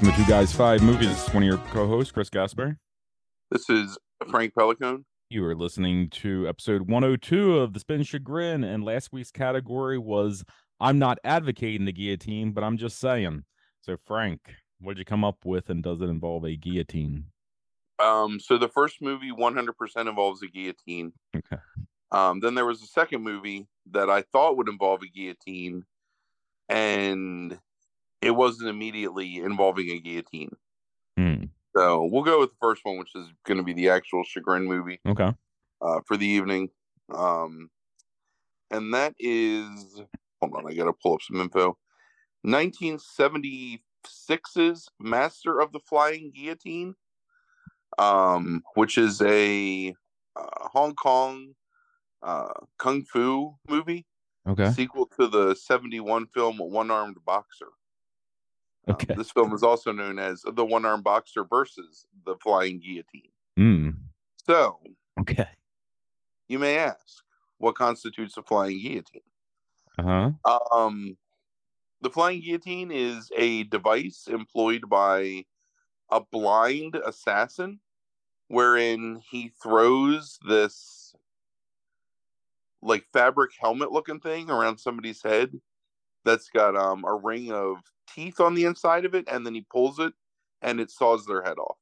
Welcome to Two Guys Five Movies. One of your co-hosts, Chris Gasper. This is Frank Pelicone. You are listening to episode 102 of The Spin Chagrin, and last week's category was I'm not advocating the guillotine, but I'm just saying. So, Frank, what did you come up with, and does it involve a guillotine? Um, so the first movie 100% involves a guillotine. Okay. Um, then there was a second movie that I thought would involve a guillotine, and it wasn't immediately involving a guillotine. Hmm. So we'll go with the first one, which is going to be the actual Chagrin movie Okay. uh, for the evening. Um, and that is, hold on, I got to pull up some info. 1976's Master of the Flying Guillotine, um, which is a uh, Hong Kong uh, kung fu movie Okay. sequel to the 71 film One Armed Boxer. Um, this film is also known as The One Armed Boxer versus the Flying Guillotine. Hmm. So, Okay. you may ask, what constitutes a flying guillotine? Uh huh. Um, the flying guillotine is a device employed by a blind assassin, wherein he throws this like fabric helmet looking thing around somebody's head that's got um a ring of teeth on the inside of it, and then he pulls it and it saws their head off.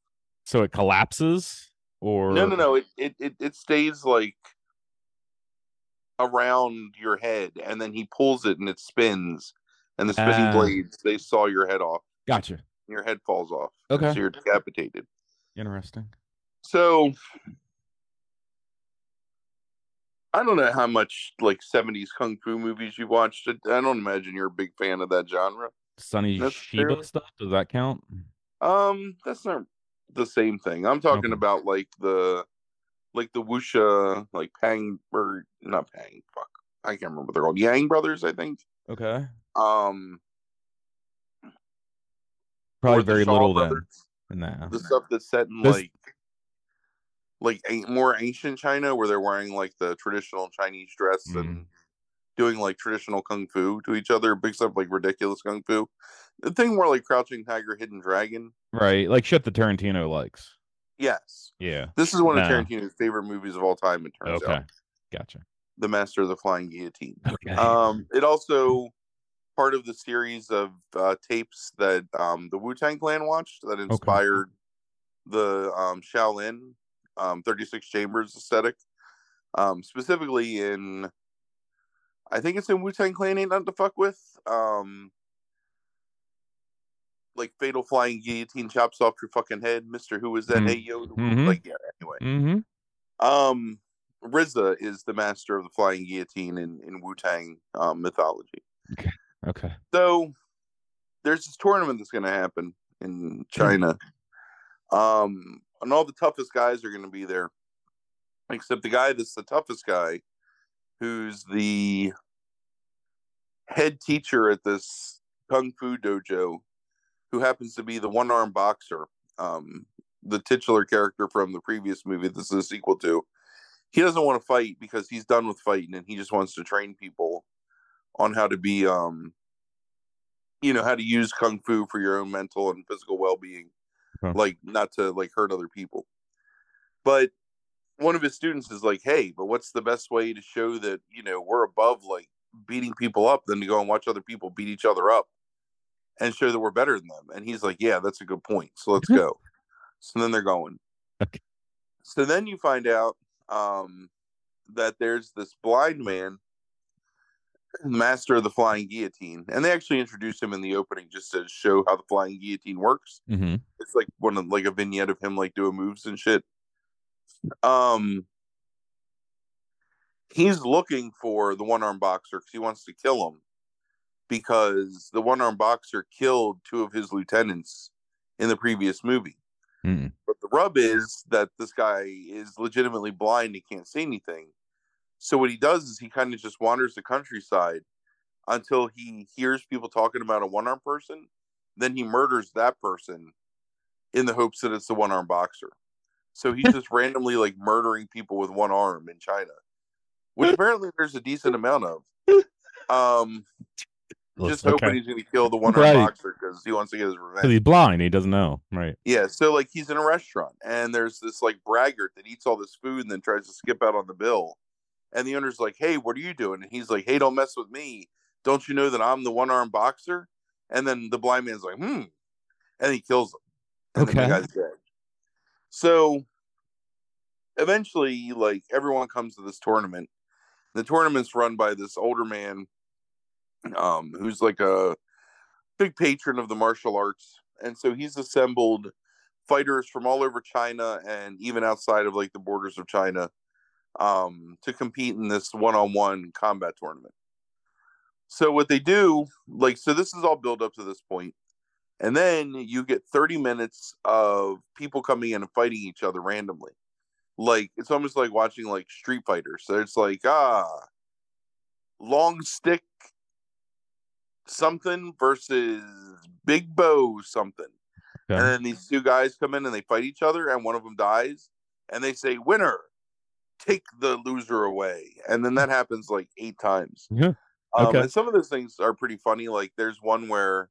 So it collapses, or No, no, no. It, it it it stays like around your head, and then he pulls it and it spins, and the spinning Ah. blades they saw your head off. Gotcha. Your head falls off. Okay. so you're decapitated. Interesting. So I don't know how much like '70s kung fu movies you watched. I don't imagine you're a big fan of that genre. Sonny Chiba stuff. Does that count? Um, that's not the same thing. I'm talking Okay. about like the like the wuxia, like Pang or not Pang. Fuck, I can't remember what they're called. Yang Brothers, I think. Okay. Um, Probably very Shaw little then. Nah. The stuff that's set in like like a- more ancient China, where they're wearing like the traditional Chinese dress Mm-hmm. and doing like traditional kung fu to each other, big stuff like ridiculous kung fu. The thing more like Crouching Tiger, Hidden Dragon. Right. Like shit the Tarantino likes. Yes, Yeah. this is one of Tarantino's favorite movies of all time. It turns Okay. out. Gotcha. The Master of the Flying Guillotine. Okay. Um, it also part of the series of uh, tapes that um, the Wu Tang Clan watched that inspired the um, Shaolin um, 36 Chambers aesthetic. Um, specifically in, I think it's in Wu Tang Clan Ain't Nothing to Fuck With. Um, like Fatal Flying Guillotine chops off your fucking head, Mister. Who was that? Mhm. Hey yo, Mhm. like yeah. Anyway, mm-hmm. um, RZA is the master of the flying guillotine in, in Wu Tang um, mythology. Okay. So there's this tournament that's going to happen in China. Um, and all the toughest guys are going to be there, except the guy that's the toughest guy, who's the head teacher at this kung fu dojo, who happens to be the one armed boxer, um, the titular character from the previous movie. This is a sequel to. He doesn't want to fight because he's done with fighting, and he just wants to train people on how to be um you know how to use kung fu for your own mental and physical well-being Okay. like not to like hurt other people. But one of his students is like hey but what's the best way to show that you know we're above like beating people up than to go and watch other people beat each other up and show that we're better than them? And he's like yeah that's a good point. So let's go. So then they're going. Okay. so then you find out um that there's this blind man master of the flying guillotine and they actually introduce him in the opening just to show how the flying guillotine works Mm-hmm. it's like one of like a vignette of him like doing moves and shit um he's looking for the one-armed boxer because he wants to kill him because the one-armed boxer killed two of his lieutenants in the previous movie Mm. but the rub is that this guy is legitimately blind he can't see anything so what he does is he kind of just wanders the countryside until he hears people talking about a one-armed person then he murders that person in the hopes that it's the one-armed boxer so he's just randomly like murdering people with one arm in china which apparently there's a decent amount of um just Okay. hoping he's going to kill the one armed Right. boxer because he wants to get his Because revenge. he's blind, he doesn't know. Right. Yeah, so like he's in a restaurant and there's this like braggart that eats all this food and then tries to skip out on the bill. And the owner's like, Hey, what are you doing? And he's like, Hey, don't mess with me. Don't you know that I'm the one armed boxer? And then the blind man's like, Hmm. And he kills him. And Okay. the guy's dead. So eventually, like everyone comes to this tournament. The tournament's run by this older man um who's like a big patron of the martial arts and so he's assembled fighters from all over China and even outside of like the borders of China um to compete in this one-on-one combat tournament. So what they do like so this is all built up to this point and then you get 30 minutes of people coming in and fighting each other randomly. Like it's almost like watching like Street Fighter. So it's like ah long stick something versus big bow something. Okay. And then these two guys come in and they fight each other, and one of them dies, and they say, "Winner, take the loser away." And then that happens like eight times. Yeah. Um, Okay. And some of those things are pretty funny. Like there's one where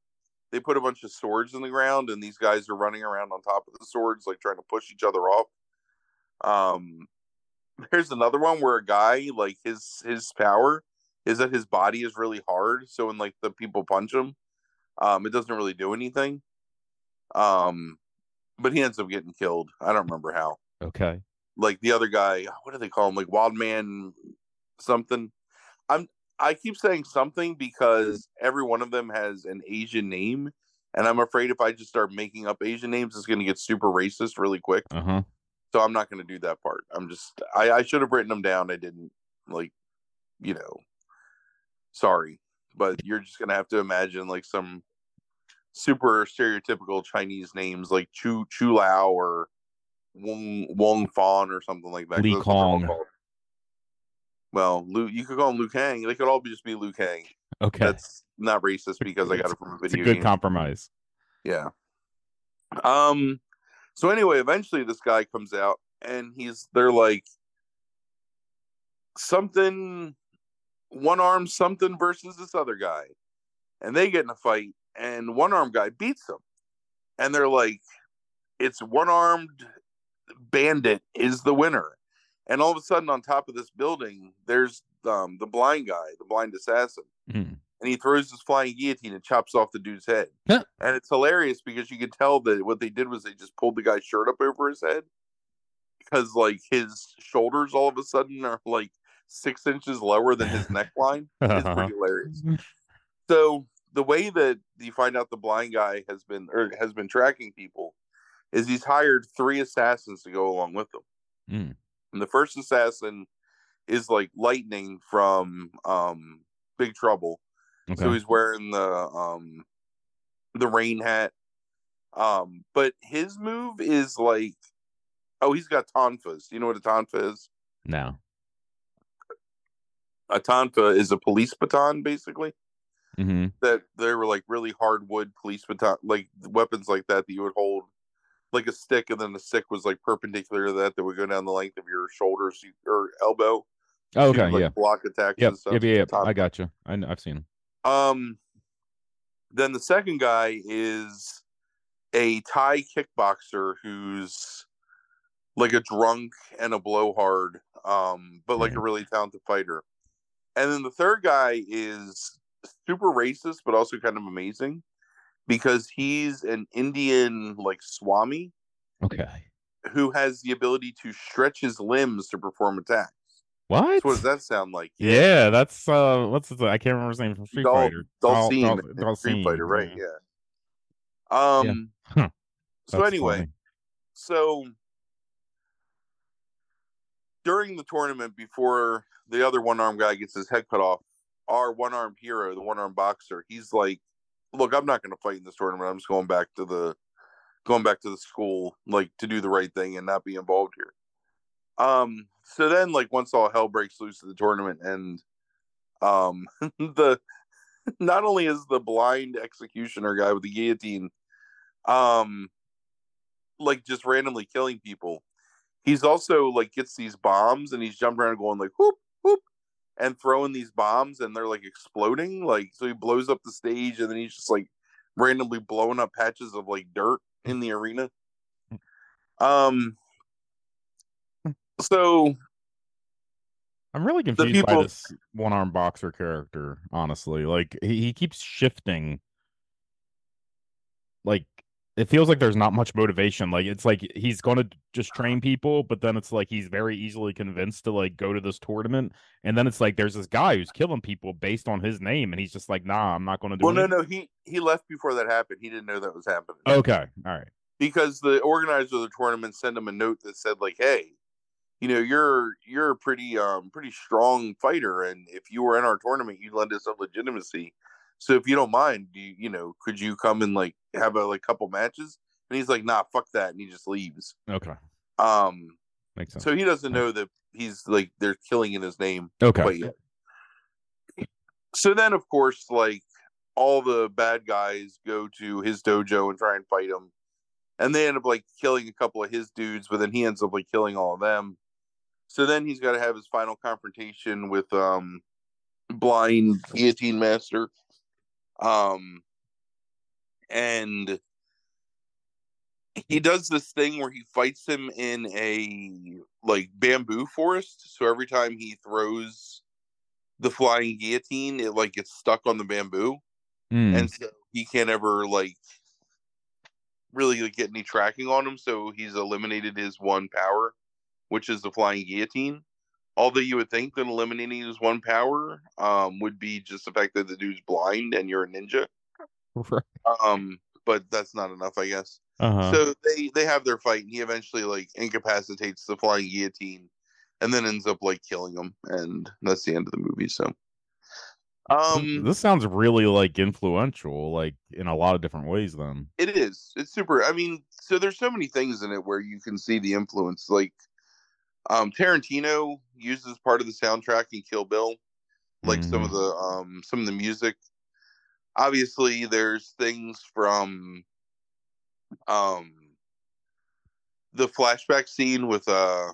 they put a bunch of swords in the ground, and these guys are running around on top of the swords, like trying to push each other off. Um, there's another one where a guy like his his power is that his body is really hard, so when like the people punch him, um, it doesn't really do anything. Um, but he ends up getting killed. I don't remember how. Okay. Like the other guy, what do they call him? Like Wild Man something. I'm I keep saying something because every one of them has an Asian name, and I'm afraid if I just start making up Asian names, it's going to get super racist really quick. Uh huh. So I'm not going to do that part. I'm just I, I should have written them down. I didn't like, you know. Sorry, but you're just going to have to imagine like some super stereotypical Chinese names like Chu Chu Lao or Wong Wong Fan or something like that. Li that's what they're all Kong. Well, Lu, you could call him Liu Kang. They could all be just be Liu Kang. Okay. That's not racist because I got it from a video. it's a good game. compromise. Yeah. Um so anyway, eventually this guy comes out and he's they're like something one arm something versus this other guy. And they get in a fight and one arm guy beats him. And they're like it's one armed bandit is the winner. And all of a sudden on top of this building there's um the blind guy, the blind assassin Hmm. and he throws his flying guillotine and chops off the dude's head. Huh. And it's hilarious because you can tell that what they did was they just pulled the guy's shirt up over his head because like his shoulders all of a sudden are like six inches lower than his neckline. It's pretty hilarious. So the way that you find out the blind guy has been or has been tracking people is he's hired three assassins to go along with him. Mm. And the first assassin is like lightning from um Big Trouble. Okay. So he's wearing the um the rain hat. Um, but his move is like oh, he's got tonfas. You know what a tonfa is? No. A tonfa is a police baton, basically. hmm That they were like really hardwood police baton, like weapons like that that you would hold like a stick, and then the stick was like perpendicular to that that would go down the length of your shoulder so you- or elbow. Oh, okay. like, yeah. block attacks Yep. and stuff. Yep. Yep. I got you. I, kn- I've seen him. Um, then the second guy is a Thai kickboxer who's like a drunk and a blowhard, um, but like a really talented fighter. And then the third guy is super racist, but also kind of amazing because he's an Indian like Swami Okay. who has the ability to stretch his limbs to perform attacks. What? So what does that sound like? Yeah, that's uh, what's his, I can't remember his name from Street Dal- Fighter. Dal- Dhalsim Dal- in Dhalsim, Street Fighter, right? yeah. Yeah. Um. Huh. So anyway, funny. so during the tournament, before the other one armed guy gets his head cut off, our one armed hero, the one armed boxer, he's like, "Look, I'm not going to fight in this tournament. I'm just going back to the going back to the school, like to do the right thing and not be involved here." Um. So then, like, once all hell breaks loose at the tournament, and um, the not only is the blind executioner guy with the guillotine, um, like just randomly killing people. He's also like gets these bombs and he's jumping around going like whoop whoop, and throwing these bombs and they're like exploding. Like so he blows up the stage and then he's just like randomly blowing up patches of like dirt in the arena. Um so I'm really confused people... by this one arm boxer character, honestly. Like he, he keeps shifting. Like it feels like there's not much motivation. Like it's like he's going to just train people, but then it's like he's very easily convinced to like go to this tournament, and then it's like there's this guy who's killing people based on his name, and he's just like, nah, I'm not going to do. it. Well, anything. no, no, he he left before that happened. He didn't know that was happening. Okay, all right. Because the organizer of the tournament sent him a note that said like, hey, you know, you're you're a pretty um pretty strong fighter, and if you were in our tournament, you lend us some legitimacy. So if you don't mind, do you you know, could you come and like have a like couple matches? And he's like, nah, fuck that, and he just leaves. Okay. Um, makes sense. So he doesn't know that he's like they're killing in his name. Okay. So then, of course, like all the bad guys go to his dojo and try and fight him, and they end up like killing a couple of his dudes, but then he ends up like killing all of them. So then he's got to have his final confrontation with um blind guillotine master um, and he does this thing where he fights him in a like bamboo forest. So every time he throws the flying guillotine, it like gets stuck on the bamboo, mm. and so he can't ever like really like, get any tracking on him. So he's eliminated his one power, which is the flying guillotine although you would think that eliminating his one power um, would be just the fact that the dude's blind and you're a ninja. Right. Um, but that's not enough, I guess. Uh-huh. So they they have their fight, and he eventually like incapacitates the flying guillotine, and then ends up like killing him, and that's the end of the movie. So, um, this sounds really like influential, like in a lot of different ways. Then it is. It's super. I mean, so there's so many things in it where you can see the influence. Like um, Tarantino uses part of the soundtrack in Kill Bill, like mm-hmm. some of mm-hmm. the um, some of the music. Obviously, there's things from um, the flashback scene with uh,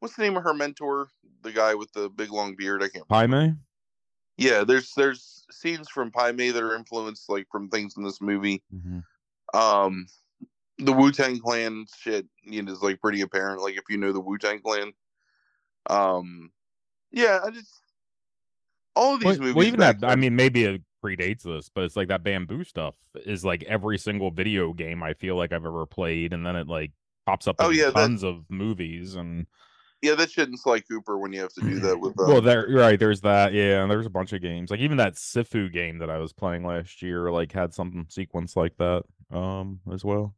what's the name of her mentor? The guy with the big long beard. I can't. Pai Mei. Yeah, there's there's scenes from Pai Mei that are influenced like from things in this movie. Mm-hmm. Um, the Wu Tang Clan shit you know, is like pretty apparent. Like if you know the Wu Tang Clan, um, yeah, I just all of these well, movies. Well, even that, I mean, maybe it predates this, but it's like that bamboo stuff is like every single video game I feel like I've ever played, and then it like pops up. Oh yeah, tons that, of movies and. Yeah, that shit in Sly Cooper when you have to do that with. Um... Well, there, right. There's that. Yeah, and there's a bunch of games. Like even that Sifu game that I was playing last year, like had some sequence like that, um, as well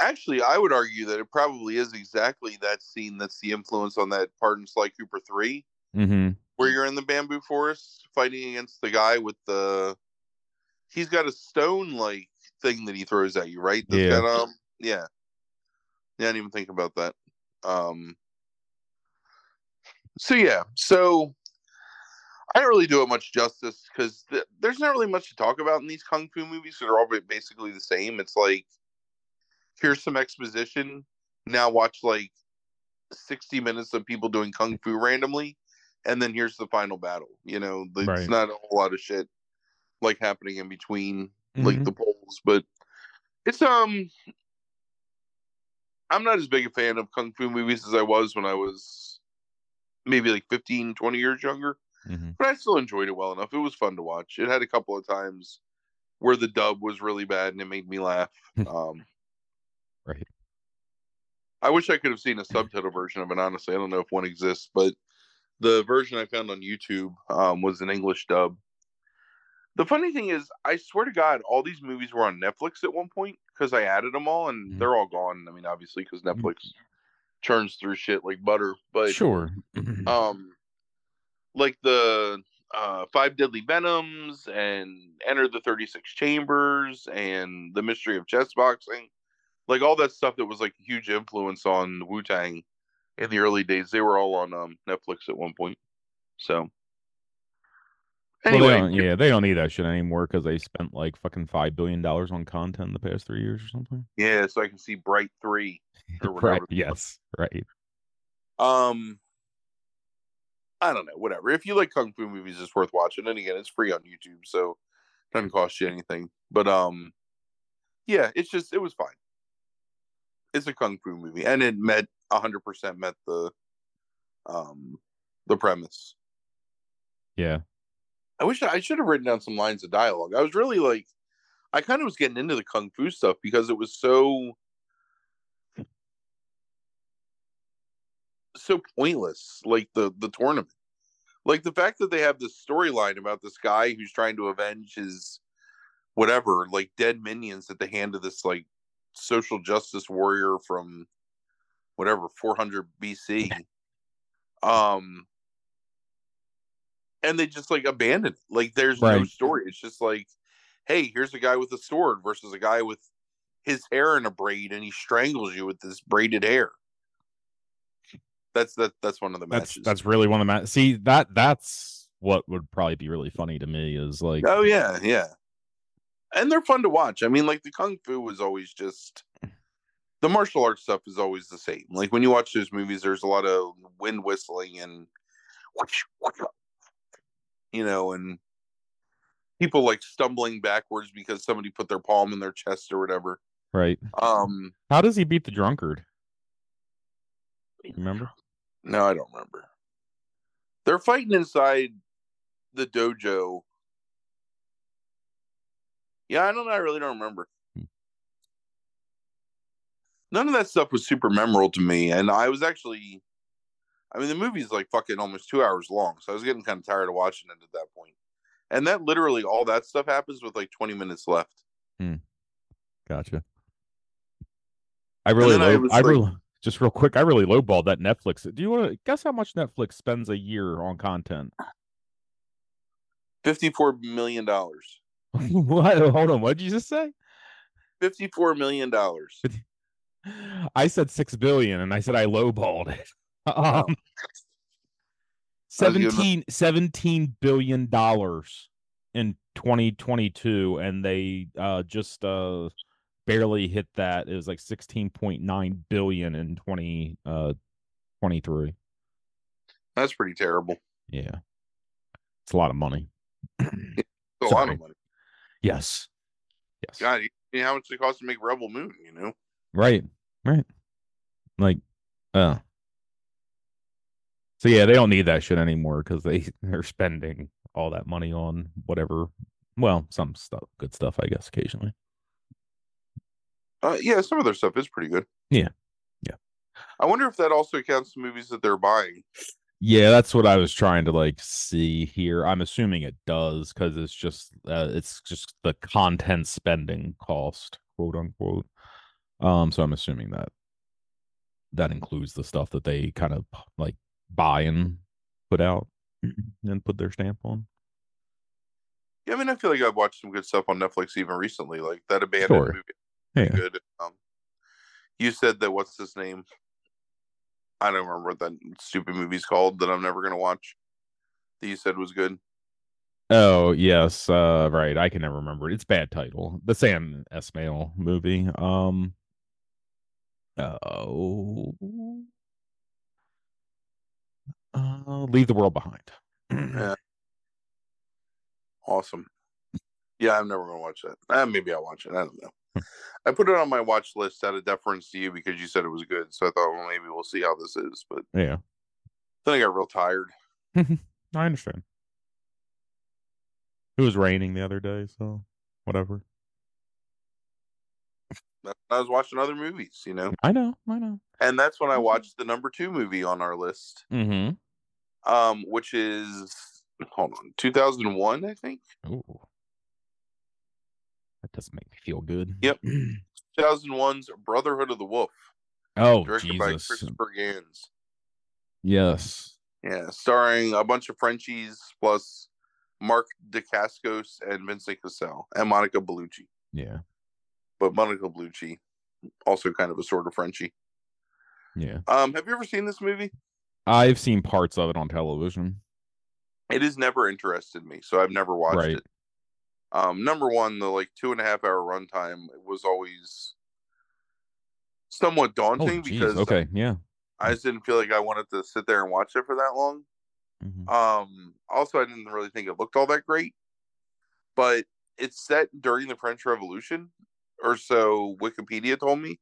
actually, I would argue that it probably is exactly that scene that's the influence on that part in Sly Cooper 3, mm-hmm. where you're in the bamboo forest fighting against the guy with the. He's got a stone like thing that he throws at you, right? That's yeah. Got, um, yeah. Yeah, I didn't even think about that. Um, so yeah, so I don't really do it much justice because th- there's not really much to talk about in these kung fu movies. So they're all basically the same. It's like here's some exposition. Now watch like 60 minutes of people doing kung fu randomly, and then here's the final battle. You know, it's right. not a whole lot of shit like happening in between mm-hmm. like the poles, but it's um I'm not as big a fan of kung fu movies as I was when I was maybe like 15, 20 years younger. Mm-hmm. But I still enjoyed it well enough. It was fun to watch. It had a couple of times where the dub was really bad and it made me laugh. um, Right. I wish I could have seen a subtitle version of it. Honestly, I don't know if one exists, but the version I found on YouTube um, was an English dub. The funny thing is, I swear to God, all these movies were on Netflix at one point because I added them all, and mm-hmm. they're all gone. I mean, obviously, because mm-hmm. Netflix mm-hmm. churns through shit like butter. But sure, um, like the uh, Five Deadly Venoms and Enter the Thirty Six Chambers and the Mystery of Chess Boxing like all that stuff that was like a huge influence on Wu Tang in the early days. They were all on um, Netflix at one point. So anyway, well, they yeah, they don't need that shit anymore because they spent like fucking five billion dollars on content in the past three years or something. Yeah, so I can see Bright Three or whatever. right. Yes. Right. Um. I don't know, whatever. If you like kung fu movies, it's worth watching. And again, it's free on YouTube, so it doesn't cost you anything. But um, yeah, it's just it was fine. It's a kung fu movie, and it met hundred percent met the um the premise. Yeah. I wish I, I should have written down some lines of dialogue. I was really like, I kind of was getting into the kung fu stuff because it was so so pointless. Like the the tournament, like the fact that they have this storyline about this guy who's trying to avenge his whatever like dead minions at the hand of this like social justice warrior from whatever 400 BC. um and they just like abandon it. Like there's no story. It's just like, hey, here's a guy with a sword versus a guy with his hair in a braid and he strangles you with this braided hair. That's that that's one of the That's matches. that's really one of the ma- see that that's what would probably be really funny to me is like Oh yeah, yeah. And they're fun to watch. I mean, like the kung fu is always just the martial arts stuff is always the same. Like when you watch those movies, there's a lot of wind whistling and you know, and people like stumbling backwards because somebody put their palm in their chest or whatever. right. Um How does he beat the drunkard? Remember? no, I don't remember. They're fighting inside the dojo. Yeah, I don't know. I really don't remember. Hmm. None of that stuff was super memorable to me, and I was actually, I mean, the movie's like fucking almost two hours long, so I was getting kind of tired of watching it at that point. And that literally all that stuff happens with like twenty minutes left. Hmm. Gotcha. I really, I low, was I, like- really, just real quick, I really lowballed that Netflix. Do you want to guess how much Netflix spends a year on content? Fifty-four million dollars. what? Hold on. What did you just say? Fifty-four million dollars. I said six billion, and I said I lowballed it. Um, giving 17, 17 billion dollars in 2022, and they uh just uh barely hit that. It was like 16.9 billion in 20 uh 23. That's pretty terrible. Yeah. It's a lot of money. A lot of money. Yes. Yes. God, you know how much it costs to make Rebel Moon? You know. Right. Right. Like, uh. So yeah, they don't need that shit anymore because they they're spending all that money on whatever. Well, some stuff, good stuff, I guess, occasionally. Uh, yeah, some of their stuff is pretty good. Yeah. Yeah. I wonder if that also counts the movies that they're buying. Yeah, that's what I was trying to like see here. I'm assuming it does because it's just uh, it's just the content spending cost, quote unquote. Um, so I'm assuming that that includes the stuff that they kind of like buy and put out and put their stamp on. Yeah, I mean, I feel like I've watched some good stuff on Netflix even recently, like that abandoned Sure. movie. Yeah. good. Um, you said that what's his name? I don't remember what that stupid movie's called that I'm never gonna watch. That you said was good. Oh yes, uh, right. I can never remember it. It's bad title. The Sam Esmail movie. Um. Oh. Uh, leave the world behind. Yeah. Awesome. Yeah, I'm never gonna watch that. Uh, maybe I'll watch it. I don't know. I put it on my watch list out of deference to you because you said it was good. So I thought, well, maybe we'll see how this is. But yeah, then I got real tired. I understand. It was raining the other day, so whatever. I was watching other movies, you know, I know, I know. and that's when I watched the number two movie on our list, Mm-hmm. um, which is hold on, 2001, I think. Ooh. That doesn't make me feel good. Yep. 2001's Brotherhood of the Wolf, oh, directed by Jesus. Christopher Gans. Yes. Yeah, starring a bunch of Frenchies plus Mark Dacascos and Vincent Cassel and Monica Bellucci. Yeah. But Monica Bellucci, also kind of a sort of Frenchie. Yeah. Um, have you ever seen this movie? I've seen parts of it on television. It has never interested me, so I've never watched Right. it. Um, number one, the like two and a half hour runtime was always somewhat Oh, daunting geez. because Okay. Yeah. I just didn't feel like I wanted to sit there and watch it for that long. Mhm. Um, also, I didn't really think it looked all that great, but it's set during the French Revolution, or so Wikipedia told me.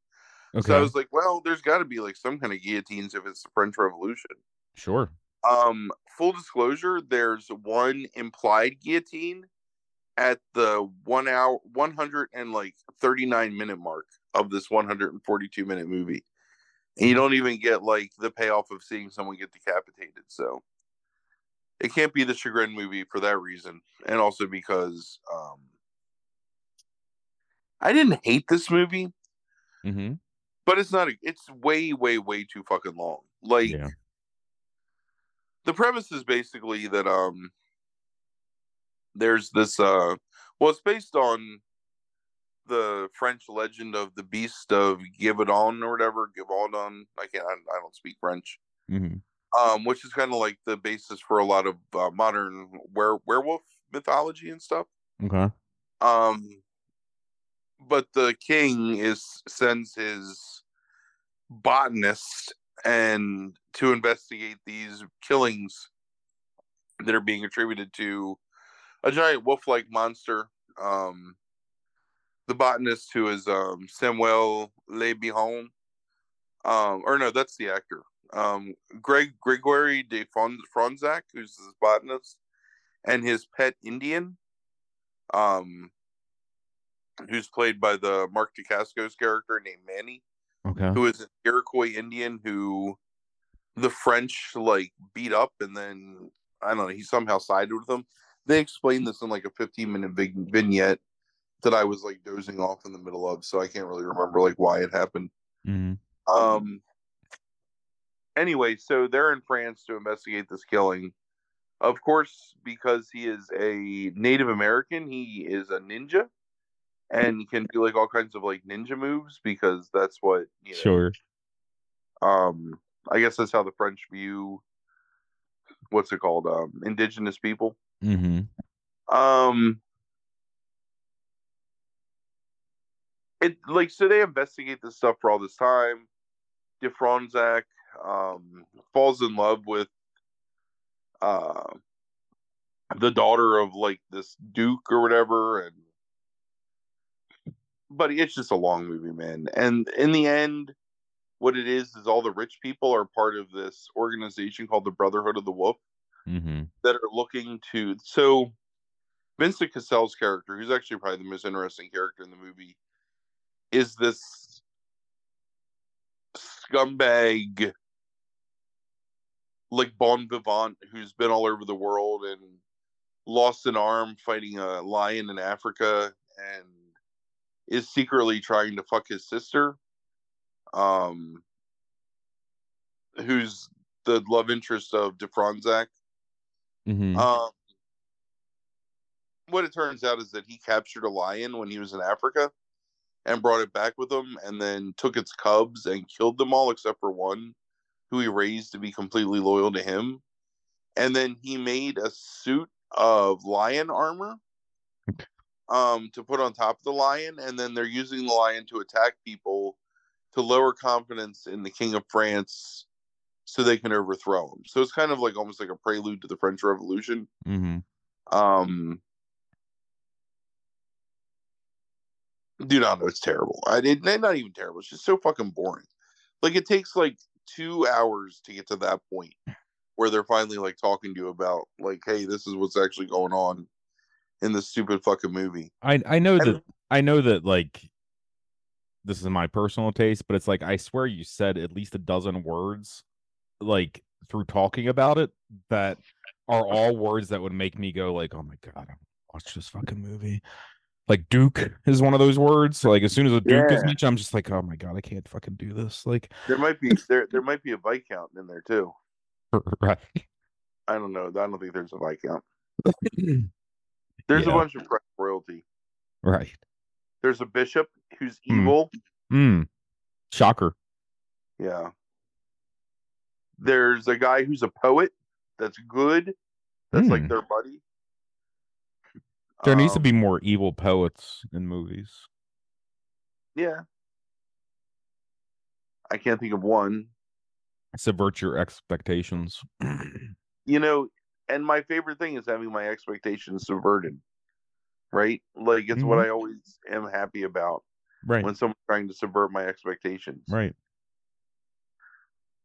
Okay. So I was like, well, there's got to be like some kind of guillotines if it's the French Revolution. sure. Um, full disclosure, there's one implied guillotine at the one hour, one hundred and like thirty nine minute mark of this one hundred and forty two minute movie, and you don't even get like the payoff of seeing someone get decapitated. So it can't be the Chagrin movie for that reason, and also because um, I didn't hate this movie, hmm but it's not. A, it's way, way, way too fucking long. Like Yeah. the premise is basically that um there's this uh well it's based on the French legend of the beast of Givaudan or whatever Givaudan I can't I, I don't speak French. Hmm um which is kind of like the basis for a lot of uh, modern were werewolf mythology and stuff. Okay. um but the king is sends his botanist and to investigate these killings that are being attributed to a giant wolf-like monster um the botanist who is um samuel le Bihan, um or no that's the actor um greg gregory de Fron- fronzac who's his botanist and his pet indian um who's played by the Mark Dacascos character named Mani, Okay. who is an Iroquois Indian who the French like beat up and then I don't know, he somehow sided with them. They explained this in like a 15 minute vignette that I was like dozing off in the middle of, so I can't really remember like why it happened. hmm Um anyway, so they're in France to investigate this killing. Of course, because he is a Native American, he is a ninja and can do like all kinds of like ninja moves because that's what you know. Sure. Um, I guess that's how the French view what's it called? Um, indigenous people. Hmm Um, it like so they investigate this stuff for all this time. De Fronsac um, falls in love with uh, the daughter of like this duke or whatever, and but it's just a long movie, man. And in the end, what it is is all the rich people are part of this organization called the Brotherhood of the Wolf hmm that are looking to so Vincent Cassel's character, who's actually probably the most interesting character in the movie, is this scumbag like bon vivant who's been all over the world and lost an arm fighting a lion in Africa and is secretly trying to fuck his sister. Um who's the love interest of De Fronsac. hmm Um, what it turns out is that he captured a lion when he was in Africa and brought it back with him and then took its cubs and killed them all except for one who he raised to be completely loyal to him. And then he made a suit of lion armor um, to put on top of the lion. And then they're using the lion to attack people to lower confidence in the King of France so they can overthrow him. So it's kind of like almost like a prelude to the French Revolution. hmm Um, I don't know. It's terrible. I did not even terrible. It's just so fucking boring. Like it takes like two hours to get to that point where they're finally like talking to you about like, hey, this is what's actually going on in this stupid fucking movie. I I know And- that I know that like this is my personal taste, but it's like I swear you said at least a dozen words like through talking about it that are all words that would make me go like, "Oh my god, I watch this fucking movie." Like Duke is one of those words. Like as soon as a Duke is mentioned, I'm just like, "Oh my god, I can't fucking do this." Like, There might be there there might be a viscount in there too. right? I don't know. I don't think there's a viscount. There's Yeah. a bunch of royalty. right. There's a bishop who's Hmm. evil. Hmm. Shocker. Yeah. There's a guy who's a poet that's good. That's Hmm. like their buddy. There needs to Um, be more evil poets in movies. Yeah. I can't think of one. Subvert your expectations. you know, and my favorite thing is having my expectations subverted. Right? Like it's what Mhm. I always am happy about Right. when someone's trying to subvert my expectations. right.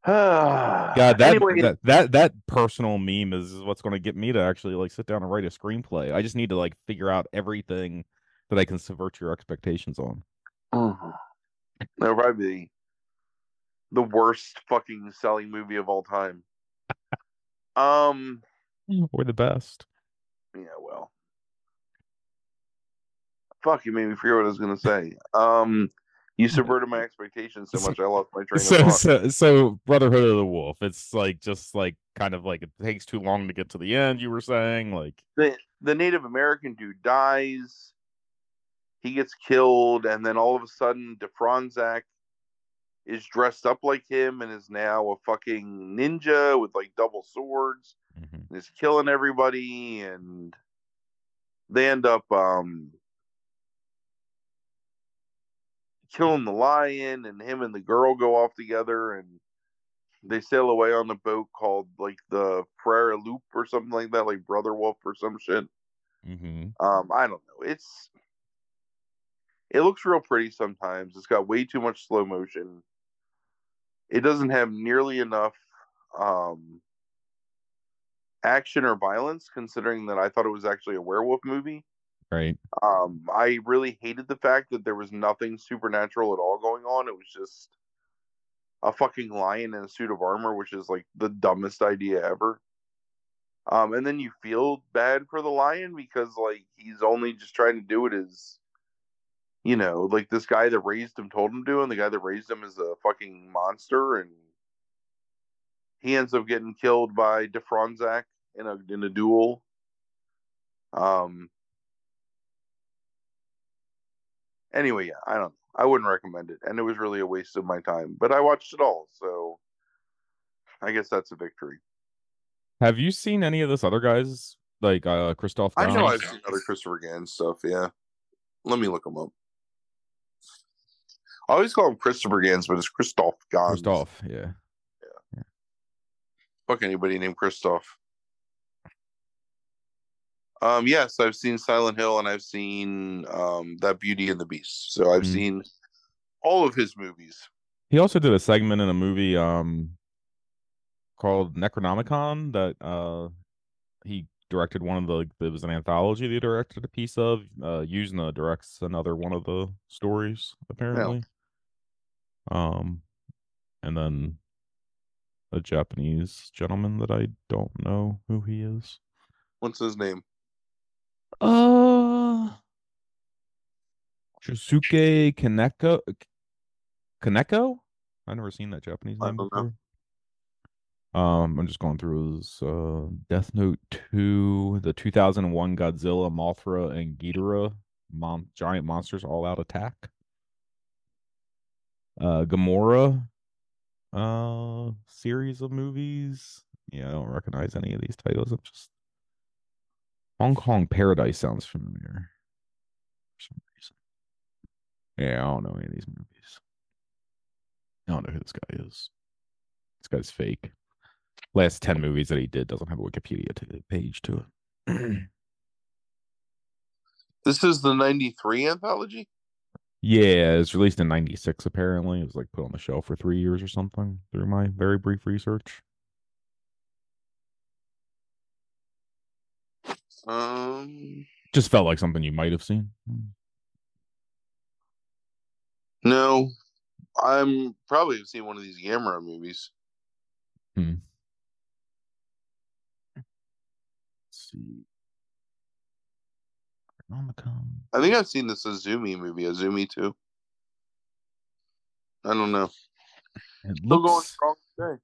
God, that, anyway, that that that personal meme is, what's going to get me to actually like sit down and write a screenplay. I just need to like figure out everything that I can subvert your expectations on. that'll probably be the worst fucking selling movie of all time. um, Or the best. yeah, well, fuck, you made me forget what I was gonna say. Um, you subverted my expectations so much, I lost my train of So, thought. so so Brotherhood of the Wolf. It's like just like kind of like it takes too long to get to the end. You were saying like the the Native American dude dies. He gets killed, and then all of a sudden, DeFranzac is dressed up like him and is now a fucking ninja with like double swords mhm, and is killing everybody. And they end up um, killing the lion, and him and the girl go off together, and they sail away on a boat called like the Frère Loup or something like that, like Brother Wolf or some shit. mhm. Um, I don't know. It's it looks real pretty sometimes. It's got way too much slow motion. It doesn't have nearly enough um action or violence considering that I thought it was actually a werewolf movie. Right. Um I really hated the fact that there was nothing supernatural at all going on. It was just a fucking lion in a suit of armor, which is like the dumbest idea ever. Um, and then you feel bad for the lion because like he's only just trying to do it as you know, like this guy that raised him told him to, and the guy that raised him is a fucking monster, and he ends up getting killed by DeFranzac in a in a duel. Um. Anyway, yeah, I don't. I wouldn't recommend it, and it was really a waste of my time. But I watched it all, so I guess that's a victory. Have you seen any of this other guys like uh Christophe? I know I've seen other Christopher Gans stuff. Yeah, let me look him up. I always call him Christopher Gans, but it's Christophe Gans. Christophe, yeah. yeah. Fuck anybody named Christophe. Um, yes, I've seen Silent Hill and I've seen um that Beauty and the Beast. So I've Mhm. seen all of his movies. He also did a segment in a movie um called Necronomicon that uh he directed one of the it was an anthology that he directed a piece of. Uh Yuzna directs another one of the stories, apparently. Um and then a Japanese gentleman that I don't know who he is. What's his name? Uh Josuke Kaneko Kaneko? I've never seen that Japanese name before. Um, I'm just going through his uh, Death Note 2, the 2001 Godzilla, Mothra, and Ghidorah mon- giant monsters all out attack. Uh, Gamera uh, series of movies. Yeah, I don't recognize any of these titles. I'm just Hong Kong Paradise sounds familiar for some reason. Yeah, I don't know any of these movies. I don't know who this guy is. This guy's fake. Last 10 movies that he did doesn't have a Wikipedia t- page to it. This is the '93 anthology. yeah, it's released in 96 apparently. It was like put on the shelf for 3 years or something through my very brief research. Um, Just felt like something you might have seen. no, I'm probably seen one of these Gamera movies. Let's see. I think I've seen this Azumi movie, Azumi too. I don't know. It Still going looks strong today.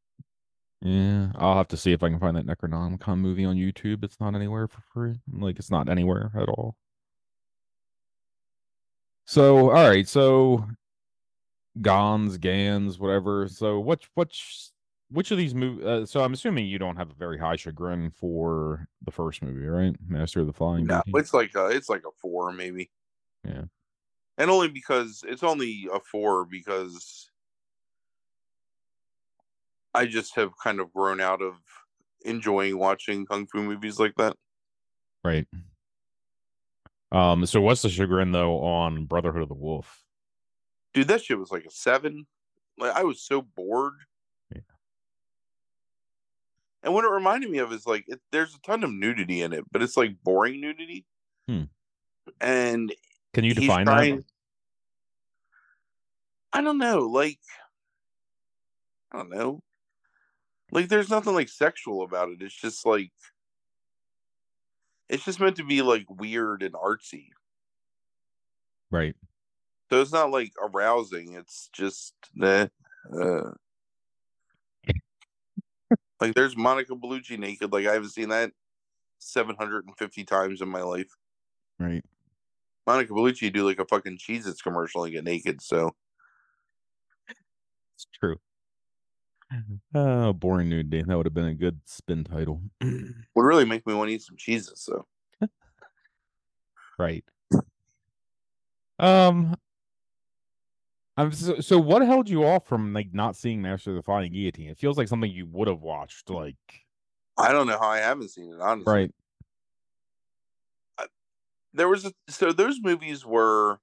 Yeah, I'll have to see if I can find that Necronomicon movie on YouTube. It's not anywhere for free. Like it's not anywhere at all. So, all right, so Gans, Gans, whatever. So, which which which of these movies? Uh, so, I'm assuming you don't have a very high chagrin for the first movie, right? Master of the Flying No, it's like a, it's like a four maybe. Yeah. and only because it's only a four because I just have kind of grown out of enjoying watching kung fu movies like that. Right. Um. So what's the chagrin though on Brotherhood of the Wolf? Dude, that shit was like a seven. Like I was so bored. Yeah. And what it reminded me of is like it, there's a ton of nudity in it, but it's like boring nudity. Hmm. And Can you define trying- that? I don't know, like I don't know. Like there's nothing like sexual about it. It's just like it's just meant to be like weird and artsy. Right. So it's not like arousing. It's just eh, uh, like there's Monica Bellucci naked. Like I haven't seen that 750 times in my life. Right. Monica Bellucci do like a fucking Cheez-Its commercial and get naked. So It's true. Oh, boring nudity. That would have been a good spin title. would really make me want to eat some Cheez-Its. So right. Um. I'm so, so. What held you off from like not seeing Master of the Flying Guillotine? It feels like something you would have watched. Like I don't know how I haven't seen it. Honestly, right. there was a, so those movies were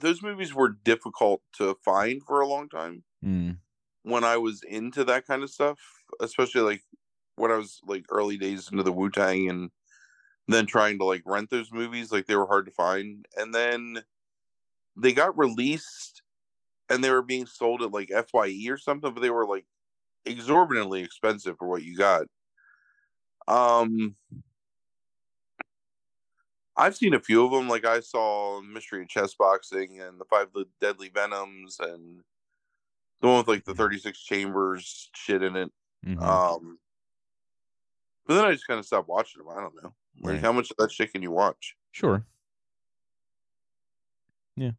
those movies were difficult to find for a long time Mm, when I was into that kind of stuff, especially like when I was like early days into the Wu Tang and then trying to like rent those movies, like they were hard to find. And then they got released and they were being sold at like FYE or something, but they were like exorbitantly expensive for what you got. Um I've seen a few of them. Like I saw Mystery of Chess Boxing and the Five Deadly Venoms and the one with like the 36 chambers shit in it. mhm. Um, but then I just kind of stopped watching them. I don't know. Like, Right. how much of that shit can you watch? Sure. Yeah.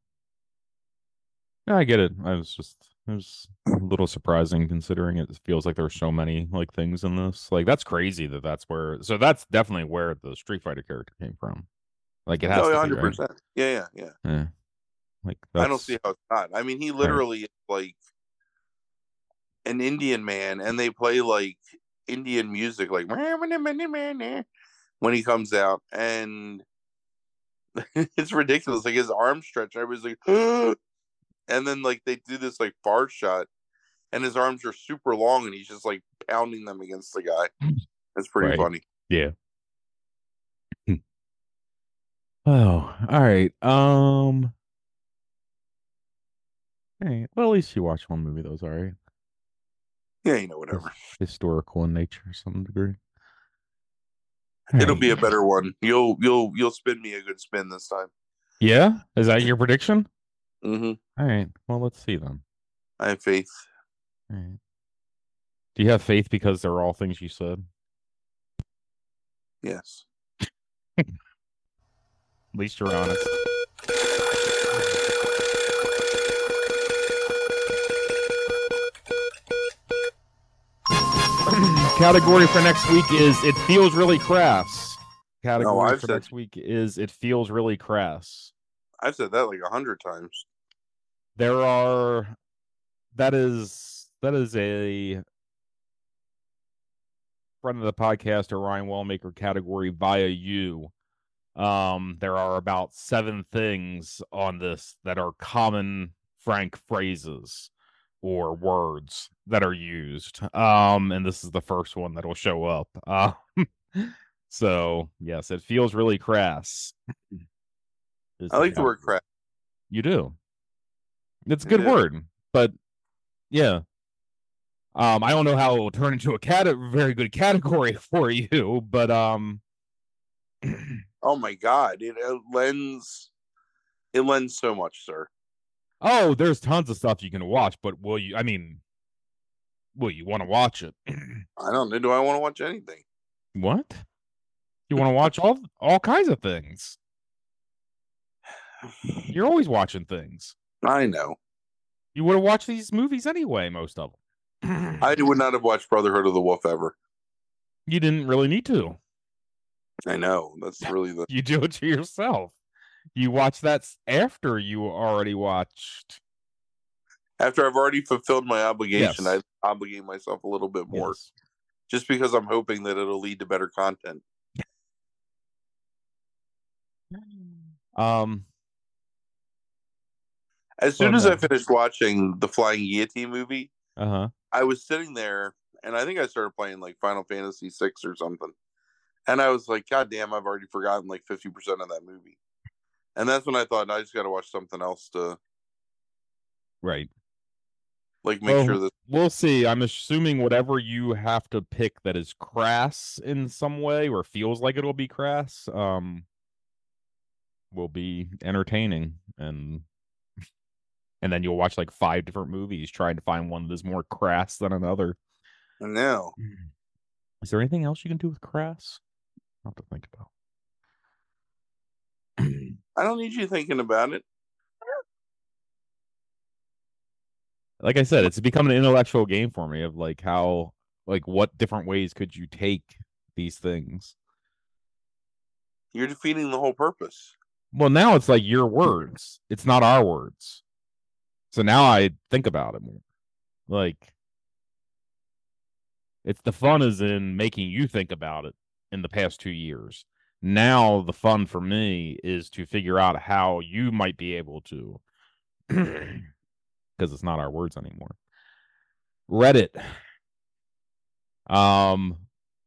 Yeah, I get it. I was just it was a little surprising considering it feels like there's so many like things in this. Like that's crazy that that's where. So that's definitely where the Street Fighter character came from. Like it has Oh, to be, 100 right? percent. Yeah, yeah, yeah. Yeah. Like I don't see how it's not. I mean, he literally is like an Indian man, and they play like Indian music, like when he comes out, and it's ridiculous. Like his arms stretch, everybody's like, and then like they do this like bar shot, and his arms are super long, and he's just like pounding them against the guy. It's pretty Right. funny. Yeah. Oh, all right. Um. All right. Well, at least you watch one movie was all right. Yeah, you know, whatever. Historical in nature, to some degree. It'll be a better one. You'll you'll you'll spin me a good spin this time. Yeah. Is that your prediction? hmm All right. Well, let's see then. I have faith. All right. Do you have faith because they're all things you said? Yes. At least you're honest. Category for next week is it feels really crass. Category oh, I've for said- next week is it feels really crass. I've said that like a hundred times. There are that is that is a friend of the podcast or Ryan Wellmaker category via you. Um, there are about seven things on this that are common Frank phrases or words that are used. Um, and this is the first one that'll show up. Um, so yes, it feels really crass. I like the word crass. You do. It's a good Yeah. word, but yeah. Um, I don't know how it will turn into a cat very good category for you, but um, Oh my god, it, it lends it lends so much, sir. oh, there's tons of stuff you can watch, but will you? I mean, will you want to watch it? I don't know. Do I want to watch anything? what? You want to watch all all kinds of things? You're always watching things. I know. You would have watched these movies anyway, most of them. I would not have watched Brotherhood of the Wolf ever. you didn't really need to. I know. That's really the You do it to yourself. You watch that after you already watched. After I've already fulfilled my obligation, Yes. I obligate myself a little bit more, Yes. just because I'm hoping that it'll lead to better content. Um. As soon Oh, as I finished watching the Flying Guillotine movie, Uh huh. I was sitting there, and I think I started playing like Final Fantasy VI or something, and I was like, "God damn, I've already forgotten like fifty percent of that movie." And that's when I thought I just got to watch something else to Right. like make Well, sure that We'll see. I'm assuming whatever you have to pick that is crass in some way or feels like it'll be crass, um, will be entertaining and and then you'll watch like five different movies trying to find one that is more crass than another. now Is there anything else you can do with crass? Have to think about. I don't need you thinking about it. like I said, it's become an intellectual game for me of like how like what different ways could you take these things? You're defeating the whole purpose. Well, now it's like your words. It's not our words. So now I think about it more. Like it's the fun is in making you think about it in the past 2 years. Now the fun for me is to figure out how you might be able to because it's not our words anymore. Reddit. Um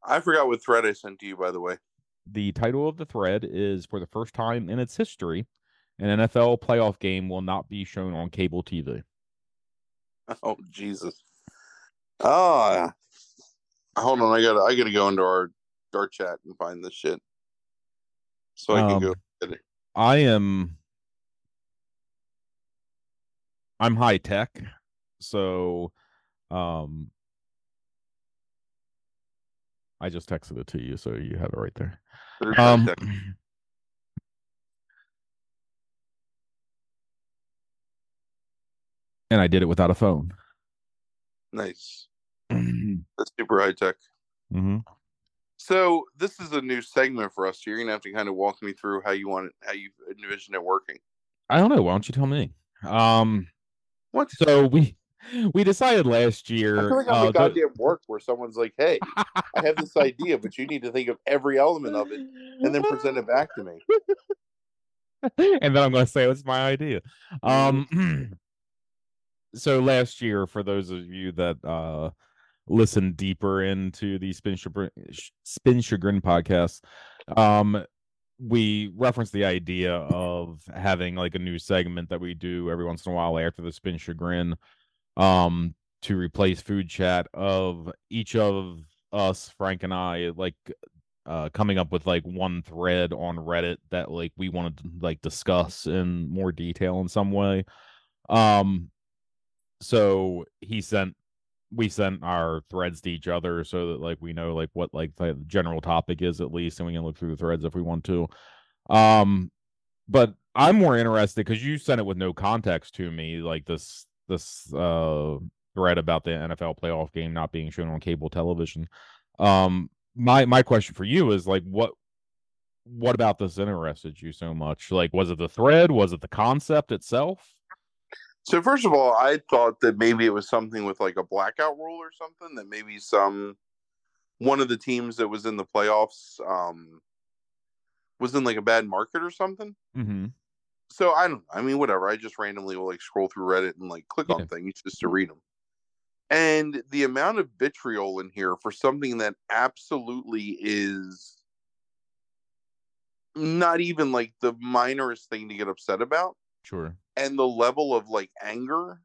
I forgot what thread I sent to you, by the way. the title of the thread is for the first time in its history, an NFL playoff game will not be shown on cable TV. Oh Jesus! Ah, hold on. I gotta I gotta go into our our chat and find this shit so I can go. Um, get it. I am I'm high tech, so um I just texted it to you, so you have it right there. Um and I did it without a phone. nice. That's super high tech. So this is a new segment for us. You're gonna have to kind of walk me through how you want it, how you envision it working. I don't know. Why don't you tell me? Um What? so we we decided last year I feel like I'm uh, a the- goddamn work where someone's like, "Hey, I have this idea, but you need to think of every element of it and then present it back to me." and then I'm going to say it's my idea. Um, so last year, for those of you that uh listen deeper into the Spin Chagrin, Spin Chagrin podcast, um, we referenced the idea of having like a new segment that we do every once in a while after the Spin Chagrin, um, to replace food chat of each of us, Frank and I, like uh coming up with like one thread on Reddit that like we wanted to like discuss in more detail in some way. Um so he sent we sent our threads to each other so that like we know like what like the general topic is at least and we can look through the threads if we want to. Um but I'm more interested because you sent it with no context to me, like this this uh thread about the NFL playoff game not being shown on cable television. Um my my question for you is like what what about this interested you so much? Like was it the thread? Was it the concept itself? So first of all, I thought that maybe it was something with like a blackout rule or something. That maybe some one of the teams that was in the playoffs um, was in like a bad market or something. Mm-hmm. So I don't. I mean, whatever. I just randomly will like scroll through Reddit and like click Yeah. on things just to read them. And the amount of vitriol in here for something that absolutely is not even like the minorest thing to get upset about Sure. And the level of like anger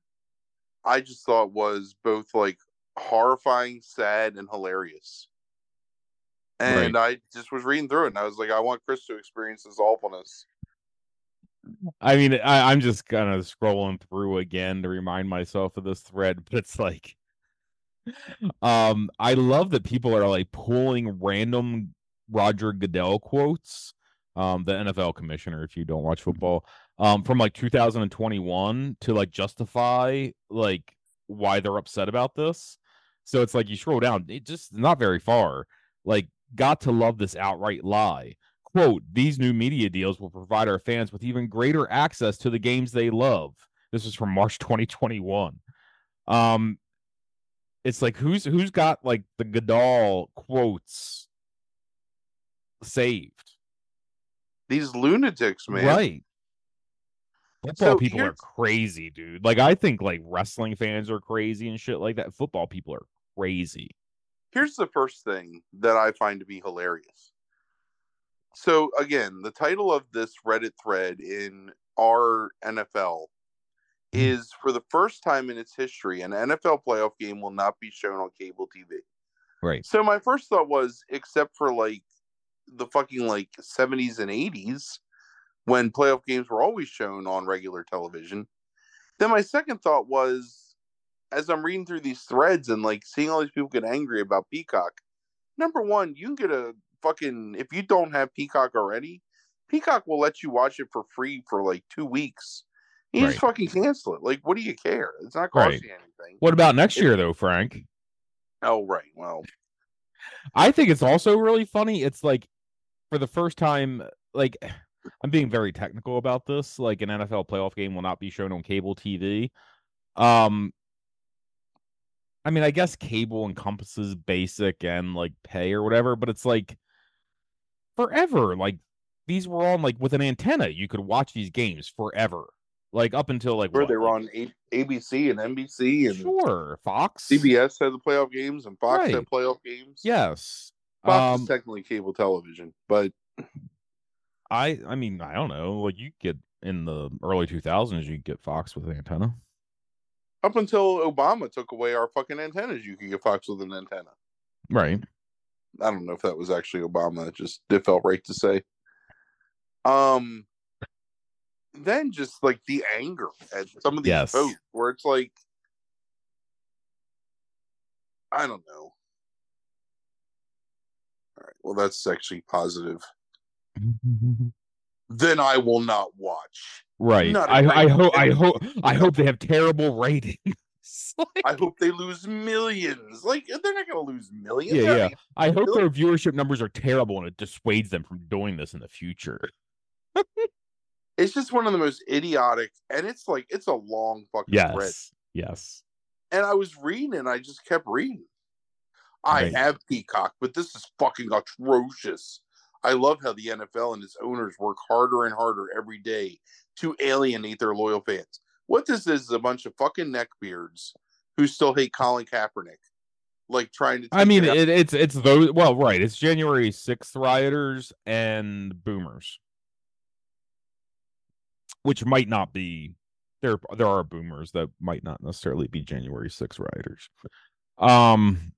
i just thought was both like horrifying sad and hilarious. And i just was reading through it and i was like i want chris to experience this awfulness. I mean, I, I'm just kind of scrolling through again to remind myself of this thread, but it's like, um, I love that people are like pulling random Roger Goodell quotes, um, the NFL commissioner, if you don't watch football, um, from like 2021 to like justify like why they're upset about this. So it's like you scroll down, it just not very far. Like, got to love this outright lie quote these new media deals will provide our fans with even greater access to the games they love This is from March 2021. Um, it's like who's who's got like the Goodell quotes saved? These lunatics, man. Right. Football So people are crazy, dude. Like I think like wrestling fans are crazy and shit like that. Football people are crazy. Here's the first thing that I find to be hilarious. So again, the title of this Reddit thread in our NFL hmm. is for the first time in its history, an NFL playoff game will not be shown on cable TV. Right. So my first thought was, except for like the fucking like 70s and 80s, when playoff games were always shown on regular television. Then my second thought was, as I'm reading through these threads and like seeing all these people get angry about Peacock, number one, you can get a fucking if you don't have Peacock already, Peacock will let you watch it for free for like two weeks. You just fucking cancel it. Like, what do you care? It's not Right. costing you anything. What about next It- year though, Frank? Oh, right. Well, I think it's also really funny. It's like for the first time, like I'm being very technical about this. Like an NFL playoff game will not be shown on cable TV. Um, I mean, I guess cable encompasses basic and like pay or whatever, but it's like forever. Like these were on like with an antenna, you could watch these games forever. Like up until like where what, they were on A- ABC and NBC and sure Fox, CBS had the playoff games and Fox Right. had playoff games. Yes, Fox um, is technically cable television, but I I mean I don't know. Like you get in the early two thousands, you get Fox with an antenna. up until Obama took away our fucking antennas, you could get Fox with an antenna. Right. I don't know if that was actually Obama. It just it felt right to say. Um, then just like the anger at some of these Yes. votes, where it's like, I don't know. All right, well, that's actually positive. Then I will not watch. Right. Not I I hope I hope I hope they have terrible ratings. Like, I hope they lose millions. Like they're not going to lose millions. Yeah, yeah. I hope their viewership numbers are terrible and it dissuades them from doing this in the future. it's just one of the most idiotic and it's like it's a long fucking thread Yes. Yes. and i was reading and i just kept reading i Right. have peacock but this is fucking atrocious i love how the nfl and its owners work harder and harder every day to alienate their loyal fans what this is is a bunch of fucking neckbeards who still hate colin kaepernick like trying to I mean it it, it's it's those well, right. It's January 6th rioters and boomers. Which might not be there there are boomers that might not necessarily be January 6th rioters. Um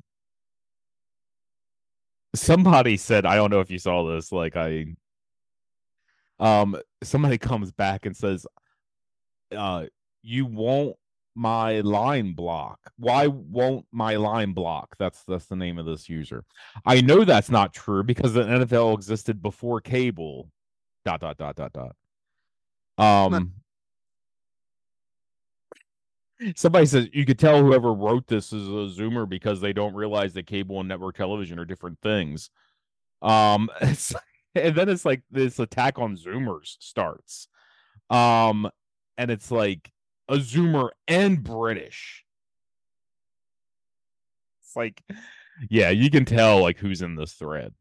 somebody said, I don't know if you saw this, like I um somebody comes back and says uh you won't my line block. Why won't my line block? That's that's the name of this user. I know that's not true because the NFL existed before cable. Dot dot dot dot dot. Um Somebody says you could tell whoever wrote this is a zoomer because they don't realize that cable and network television are different things. Um and then it's like this attack on zoomers starts. Um and it's like a zoomer and British. It's like, yeah, you can tell like who's in this thread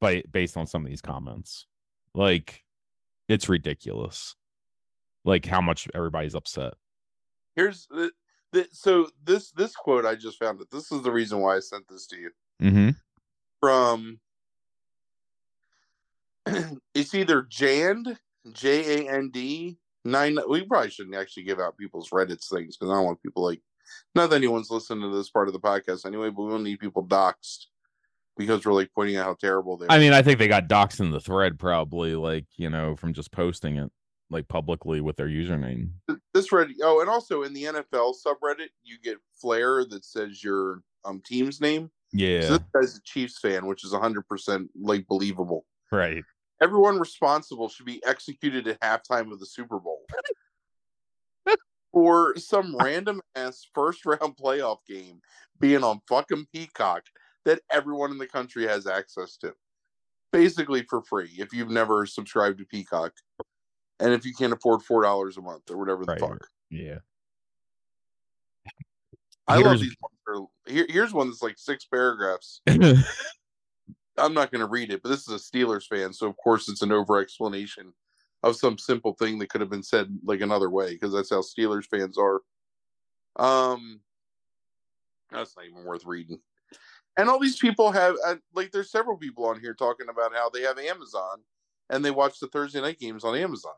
by based on some of these comments. Like, it's ridiculous. Like how much everybody's upset. Here's the, the so this this quote i just found it this is the reason why i sent this to you Mm-hmm. from it's either Jand J A N D nine. We probably shouldn't actually give out people's Reddit's things because I don't want people like not that anyone's listening to this part of the podcast anyway, but we don't need people doxxed because we're like pointing out how terrible they are. I mean, I think they got doxed in the thread probably, like, you know, from just posting it like publicly with their username. this Reddit. Oh, and also in the NFL subreddit, you get flair that says your um team's name. Yeah. So this guy's a Chiefs fan, which is hundred percent like believable. right. everyone responsible should be executed at halftime of the Super Bowl for some random ass first round playoff game being on fucking Peacock that everyone in the country has access to. Basically for free if you've never subscribed to Peacock. And if you can't afford four dollars a month or whatever the Right. fuck. Yeah. I love Here's- these ones. Here, here's one that's like six paragraphs. I'm not going to read it, but this is a Steelers fan, so of course it's an over explanation of some simple thing that could have been said like another way because that's how Steelers fans are. Um, that's not even worth reading. And all these people have uh, like there's several people on here talking about how they have Amazon and they watch the Thursday night games on Amazon.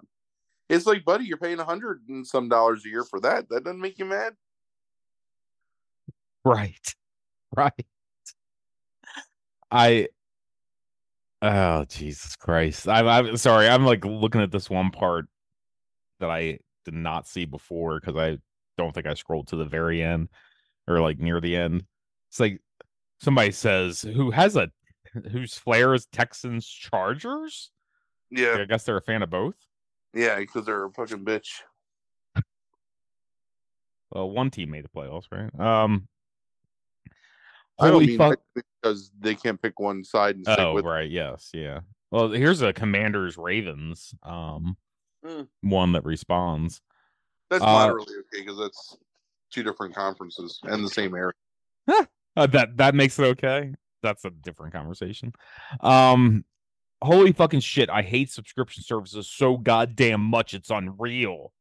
It's like, buddy, you're paying a hundred and some dollars a year for that. That doesn't make you mad. Right. Right. I Oh Jesus Christ. I'm I'm sorry. I'm like looking at this one part that I did not see before because I don't think I scrolled to the very end or like near the end. It's like somebody says who has a whose flair is Texans Chargers? Yeah, I guess they're a fan of both. yeah, because they're a fucking bitch. Well, one team made the playoffs, right? Um I don't Holy mean fuck. because they can't pick one side and Oh, with. right. Yes. Yeah. Well, here's a Commanders Ravens um Hmm. one that responds. That's Uh, moderately okay because that's two different conferences and the same area. Uh, that that makes it okay. That's a different conversation. Um holy fucking shit, I hate subscription services so goddamn much it's unreal.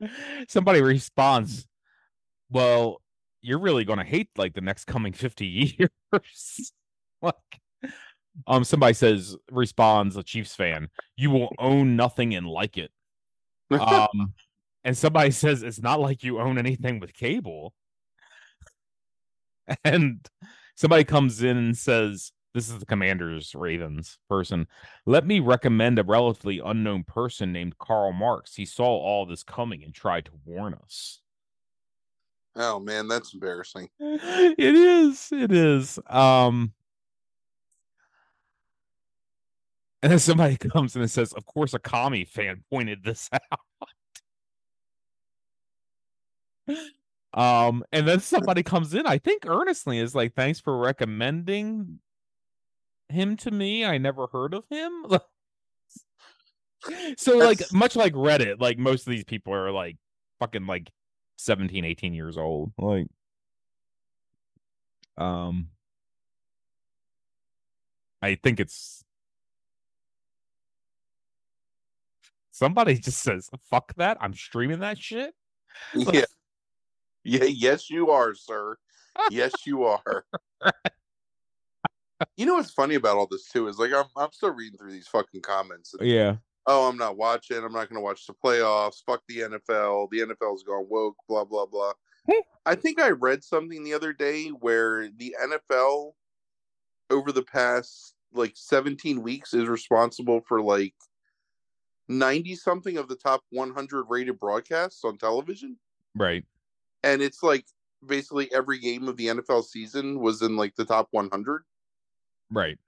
Somebody responds, "Well, you're really going to hate like the next coming 50 years." like um somebody says responds a Chiefs fan, "You will own nothing and like it." Um and somebody says it's not like you own anything with cable and somebody comes in and says this is the commanders ravens person. Let me recommend a relatively unknown person named karl marx. He saw all this coming and tried to warn us. Oh man, that's embarrassing. it is it is um. And then somebody comes in and says of course a commie fan pointed this out. Um and then somebody comes in i think earnestly is like thanks for recommending him to me i never heard of him so like much like reddit like most of these people are like fucking like 17 18 years old like um i think it's somebody just says fuck that i'm streaming that shit yeah, yeah, yes, you are, sir. Yes, you are. You know what's funny about all this too is like I'm I'm still reading through these fucking comments. and, yeah oh, I'm not watching. I'm not going to watch the playoffs. Fuck the NFL. The NFL's gone woke. Blah blah blah. Hmm. I think I read something the other day where the NFL over the past like 17 weeks is responsible for like 90 something of the top 100 rated broadcasts on television right and it's like basically every game of the NFL season was in like the top 100 right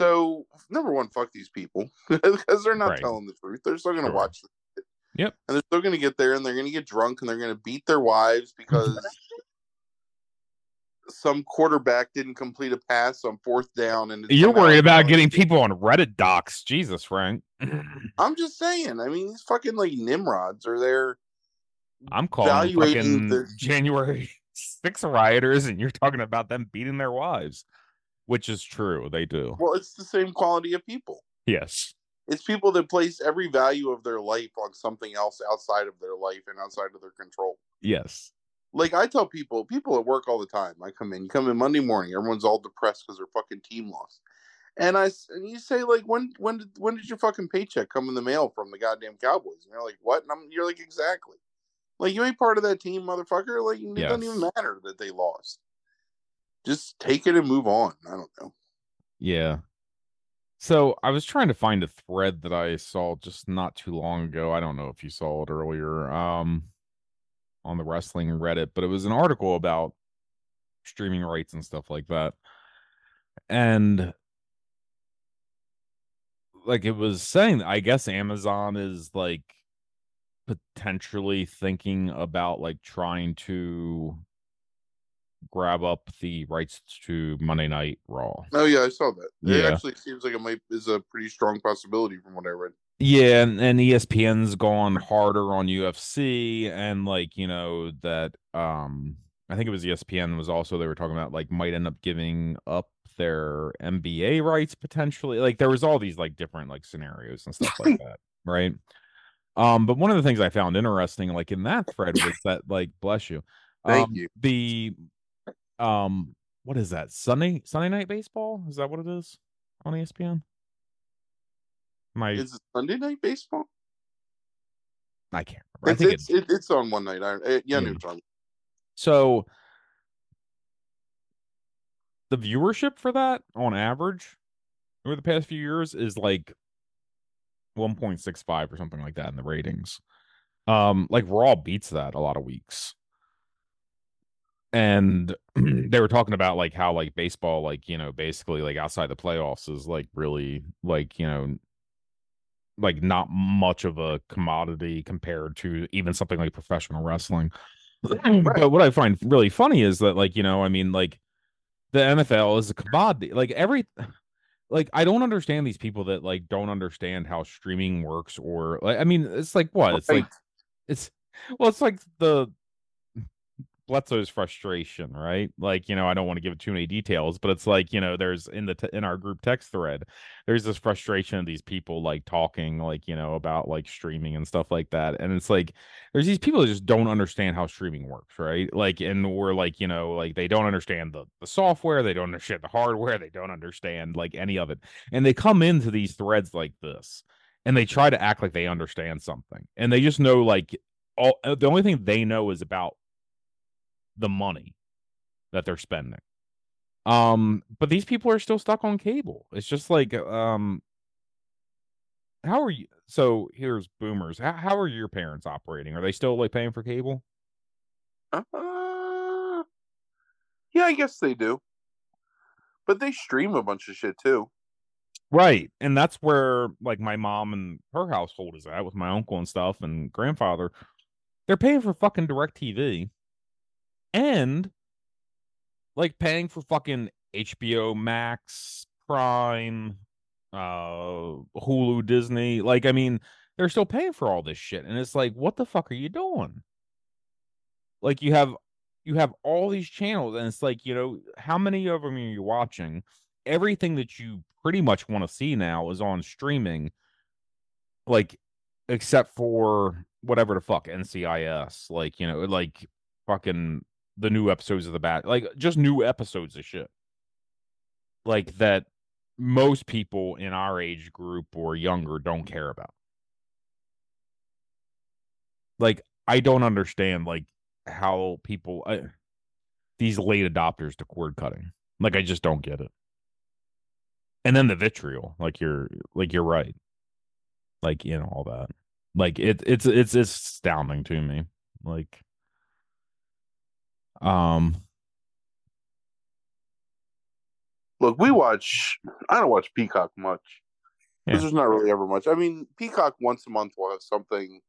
so number one fuck these people because they're not Right. telling the truth they're still going to Sure. watch it. Yep. and they're still going to get there and they're going to get drunk and they're going to beat their wives because some quarterback didn't complete a pass on fourth down and You're worried about getting people on Reddit docs. Jesus, Frank. i'm just saying i mean these fucking like nimrods are there I'm calling fucking the- January 6 rioters, and you're talking about them beating their wives, which is true. They do. well it's the same quality of people Yes. it's people that place every value of their life on something else outside of their life and outside of their control. Yes. Like I tell people, people at work all the time. I come in, you come in Monday morning, everyone's all depressed because their fucking team lost. And I and you say like, when when did when did your fucking paycheck come in the mail from the goddamn Cowboys? And you're like, what? And I'm, you're like, exactly. Like you ain't part of that team, motherfucker. Like it doesn't even matter that they lost. Just take it and move on. I don't know. Yeah. So I was trying to find a thread that I saw just not too long ago. I don't know if you saw it earlier um on the wrestling Reddit, but it was an article about streaming rights and stuff like that. And like it was saying I guess Amazon is like potentially thinking about like trying to grab up the rights to Monday Night Raw. Oh yeah, I saw that. It Yeah. actually seems like it might is a pretty strong possibility from what I read. Yeah, and, and ESPN's gone harder on UFC and like, you know, that um I think it was ESPN was also they were talking about like might end up giving up their NBA rights potentially. Like there was all these like different like scenarios and stuff like that, right? Um, but one of the things I found interesting, like in that thread, was that like bless you, Thank um, you. the um, what is that Sunday Sunday night baseball? Is that what it is on ESPN? My Is it Sunday night baseball? I can't remember. I It's think it's, it's it's on one night. I, yeah, I know Yeah. what you're talking so the viewership for that on average over the past few years is like 1.65 or something like that in the ratings. Um, like Raw beats that a lot of weeks. And mm-hmm. they were talking about like how like baseball, like, you know, basically like outside the playoffs is like really like, you know, like not much of a commodity compared to even something like professional wrestling. Mm-hmm. But what I find really funny is that like, you know, I mean, like the NFL is a commodity. Like every like I don't understand these people that like don't understand how streaming works or like I mean it's like what? It's Right. like it's well it's like the Bledsoe's frustration, right? Like, you know, I don't want to give too many details, but it's like, you know, there's in the t- in our group text thread, there's this frustration of these people like talking like, you know, about like streaming and stuff like that. And it's like there's these people that just don't understand how streaming works, right? Like and we're like, you know, like they don't understand the the software, they don't understand the hardware, they don't understand like any of it. And they come into these threads like this and they try to act like they understand something. And they just know like all uh, the only thing they know is about the money that they're spending. Um, but these people are still stuck on cable. It's just like, um, how are you? So here's boomers. How, how are your parents operating? Are they still like paying for cable? Uh, yeah, I guess they do. But they stream a bunch of shit too. Right. And that's where like my mom and her household is at with my uncle and stuff and grandfather. They're paying for fucking DirecTV and like paying for fucking HBO Max, Prime, uh Hulu, Disney. Like, I mean, they're still paying for all this shit. And it's like, what the fuck are you doing? Like you have you have all these channels, and it's like, you know, how many of them are you watching? Everything that you pretty much want to see now is on streaming, like except for whatever the fuck NCIS, like you know, like fucking the new episodes of the bat, like just new episodes of shit, like that most people in our age group or younger don't care about. Like I don't understand like how people I, these late adopters to cord cutting. Like I just don't get it. And then the vitriol, like you're like you're right. Like, you know, all that. Like it it's it's it's astounding to me. Like um Look, we watch. I don't watch Peacock much because Yeah. there's not really ever much. I mean, Peacock once a month will have something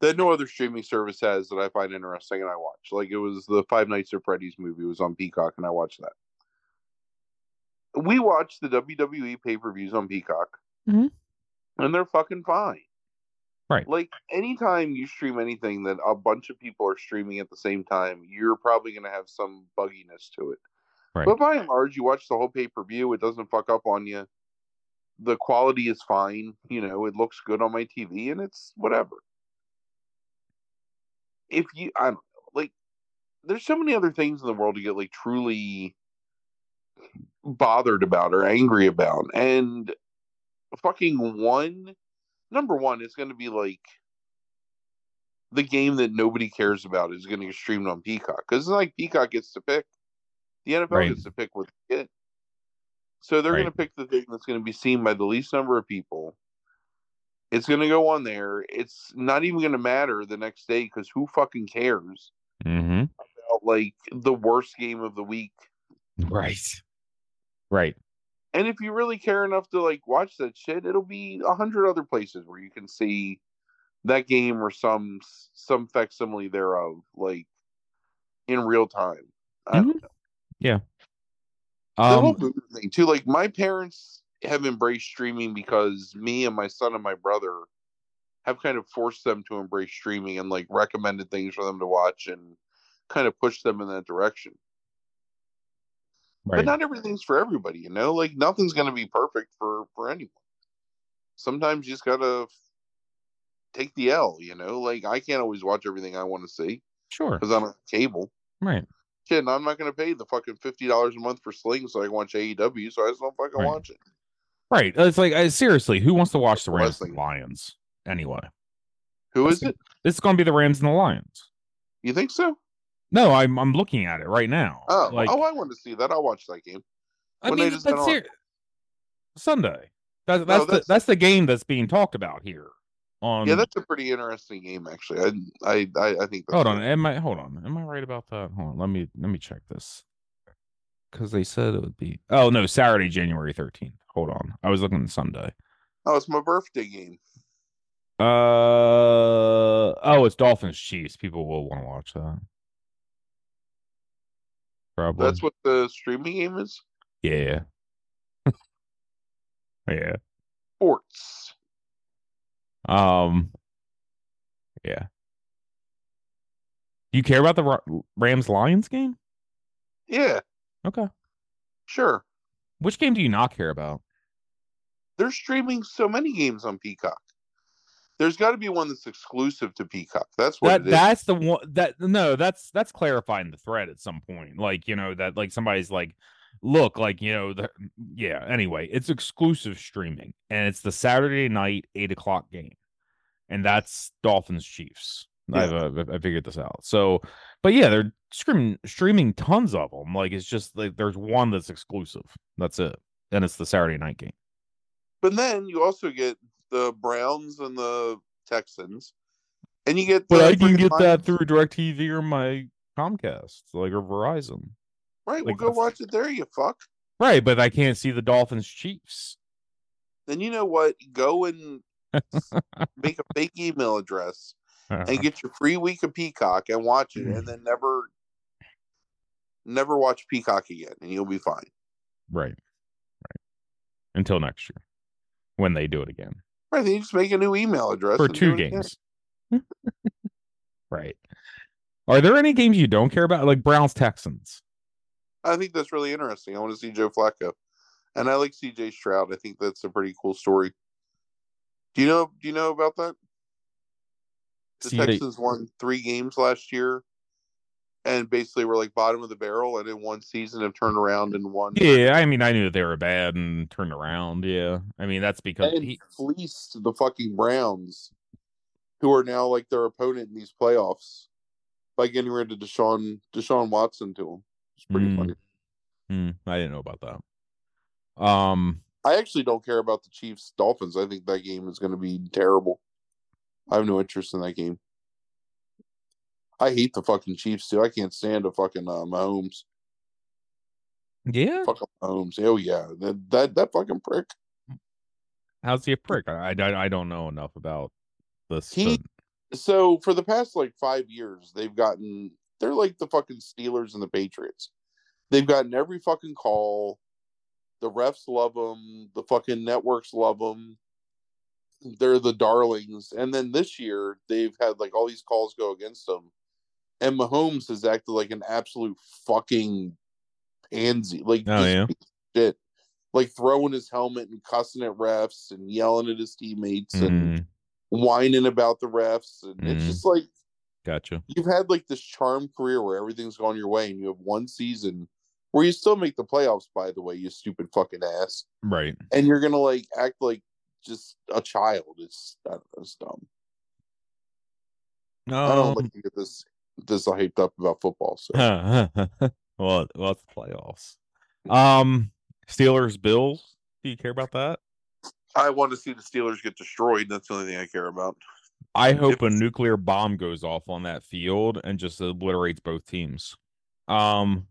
that no other streaming service has that I find interesting, and I watch. Like it was the Five Nights at Freddy's movie was on Peacock, and I watched that. We watch the WWE pay per views on Peacock, Mhm. and they're fucking fine. Right. Like anytime you stream anything that a bunch of people are streaming at the same time, you're probably going to have some bugginess to it. Right. But by and large, you watch the whole pay per view. It doesn't fuck up on you. The quality is fine. You know, it looks good on my TV, and it's whatever. If you, I don't know, like, there's so many other things in the world to get like truly bothered about or angry about, and fucking one, number one, is going to be like the game that nobody cares about is going to get streamed on Peacock because it's like Peacock gets to pick. The NFL Right. gets to pick what they get. So they're going to pick the thing that's going to be seen by the least number of people. It's going to go on there. It's not even going to matter the next day because who fucking cares mm-hmm. about like the worst game of the week? Right. Right. And if you really care enough to like watch that shit, it'll be a hundred other places where you can see that game or some some facsimile thereof, like in real time. Mhm. Yeah. the whole Um movie thing too. Like my parents, have embraced streaming because me and my son and my brother have kind of forced them to embrace streaming and like recommended things for them to watch and kind of pushed them in that direction. Right. But not everything's for everybody, you know. Like nothing's going to be perfect for for anyone. Sometimes you just gotta take the L, you know. Like I can't always watch everything I want to see sure. because I'm on cable. Right. Shit, and I'm not going to pay the fucking fifty dollars a month for Sling so I can watch AEW. So I just don't fucking Right. watch it. Right. It's like uh, seriously, who wants to watch the Rams and Lions anyway? Who is it? It's going to be the Rams and the Lions. You think so? No, I'm I'm looking at it right now. Oh, like oh, I want to see that. I'll watch that game. I when they mean, just but ser- Sunday. That's that's, the that's- the game that's being talked about here. On yeah, that's a pretty interesting game, actually. I I I, I think. That's hold on, good. am I hold on? Am I right about that? Hold on, let me let me check this. Because they said it would be oh no Saturday January thirteenth. Hold on, I was looking at Sunday. Oh, it's my birthday game. Uh oh, it's Dolphins Chiefs. People will want to watch that. Probably. That's what the streaming game is. yeah. yeah. Sports. Um. Yeah. Do you care about the Rams Lions game? Yeah, Okay. sure. Which game do you not care about? They're streaming so many games on Peacock. There's got to be one that's exclusive to Peacock. That's what That it is. that's the one that no, that's that's clarifying the thread at some point. Like, you know, that like somebody's like, look, like, you know, the yeah, anyway, it's exclusive streaming and it's the Saturday night eight o'clock game. And that's Dolphins Chiefs. I've uh, I figured this out. So, but yeah, they're streaming streaming tons of them. Like it's just like there's one that's exclusive. That's it, and it's the Saturday night game. But then you also get the Browns and the Texans, and you get. But I can get that through Directv or my Comcast, like or Verizon. Right, like well, go watch it there. You fuck. Right, but I can't see the Dolphins Chiefs. Then you know what? Go and make a fake email address uh-huh. and get your free week of Peacock and watch it, and then never, never watch Peacock again, and you'll be fine. right, right. Until next year, when they do it again Right, then you just make a new email address for two games. right. Are there any games you don't care about, like Browns Texans? I think that's really interesting. I want to see Joe Flacco, and I like C.J. Stroud. I think that's a pretty cool story. Do you know? Do you know about that? The Texans won three games last year, and basically were like bottom of the barrel, and in one season have turned around and won. Yeah, I mean, I knew that they were bad and turned around. Yeah, I mean that's because and he, fleeced the fucking Browns, who are now like their opponent in these playoffs, by getting rid of Deshaun Deshaun Watson to them. It's pretty Mm. funny. Hmm, I didn't know about that. Um, I actually don't care about the Chiefs Dolphins. I think that game is going to be terrible. I have no interest in that game. I hate the fucking Chiefs too. I can't stand the fucking uh, Mahomes. yeah, Fucking Mahomes. Oh yeah, that that that fucking prick. how's he a prick? I, I, I don't know enough about this. He- to- So for the past like five years, they've gotten they're like the fucking Steelers and the Patriots. They've gotten every fucking call. The refs love them. The fucking networks love them. They're the darlings. And then this year, they've had like all these calls go against them. And Mahomes has acted like an absolute fucking pansy. Like, Oh, yeah? shit. Like throwing his helmet and cussing at refs and yelling at his teammates and Mm, whining about the refs. And it's Mhm. just like, gotcha. you've had like this charm career where everything's gone your way and you have one season where you still make the playoffs by the way you stupid fucking ass Right. and you're gonna like act like just a child it's I don't know, it's dumb No. i don't like to get this this all hyped up about football so well, well, it's the playoffs. Um, Steelers, Bills. Do you care about that? i want to see the steelers get destroyed that's the only thing i care about I hope a nuclear bomb goes off on that field and just obliterates both teams. Um,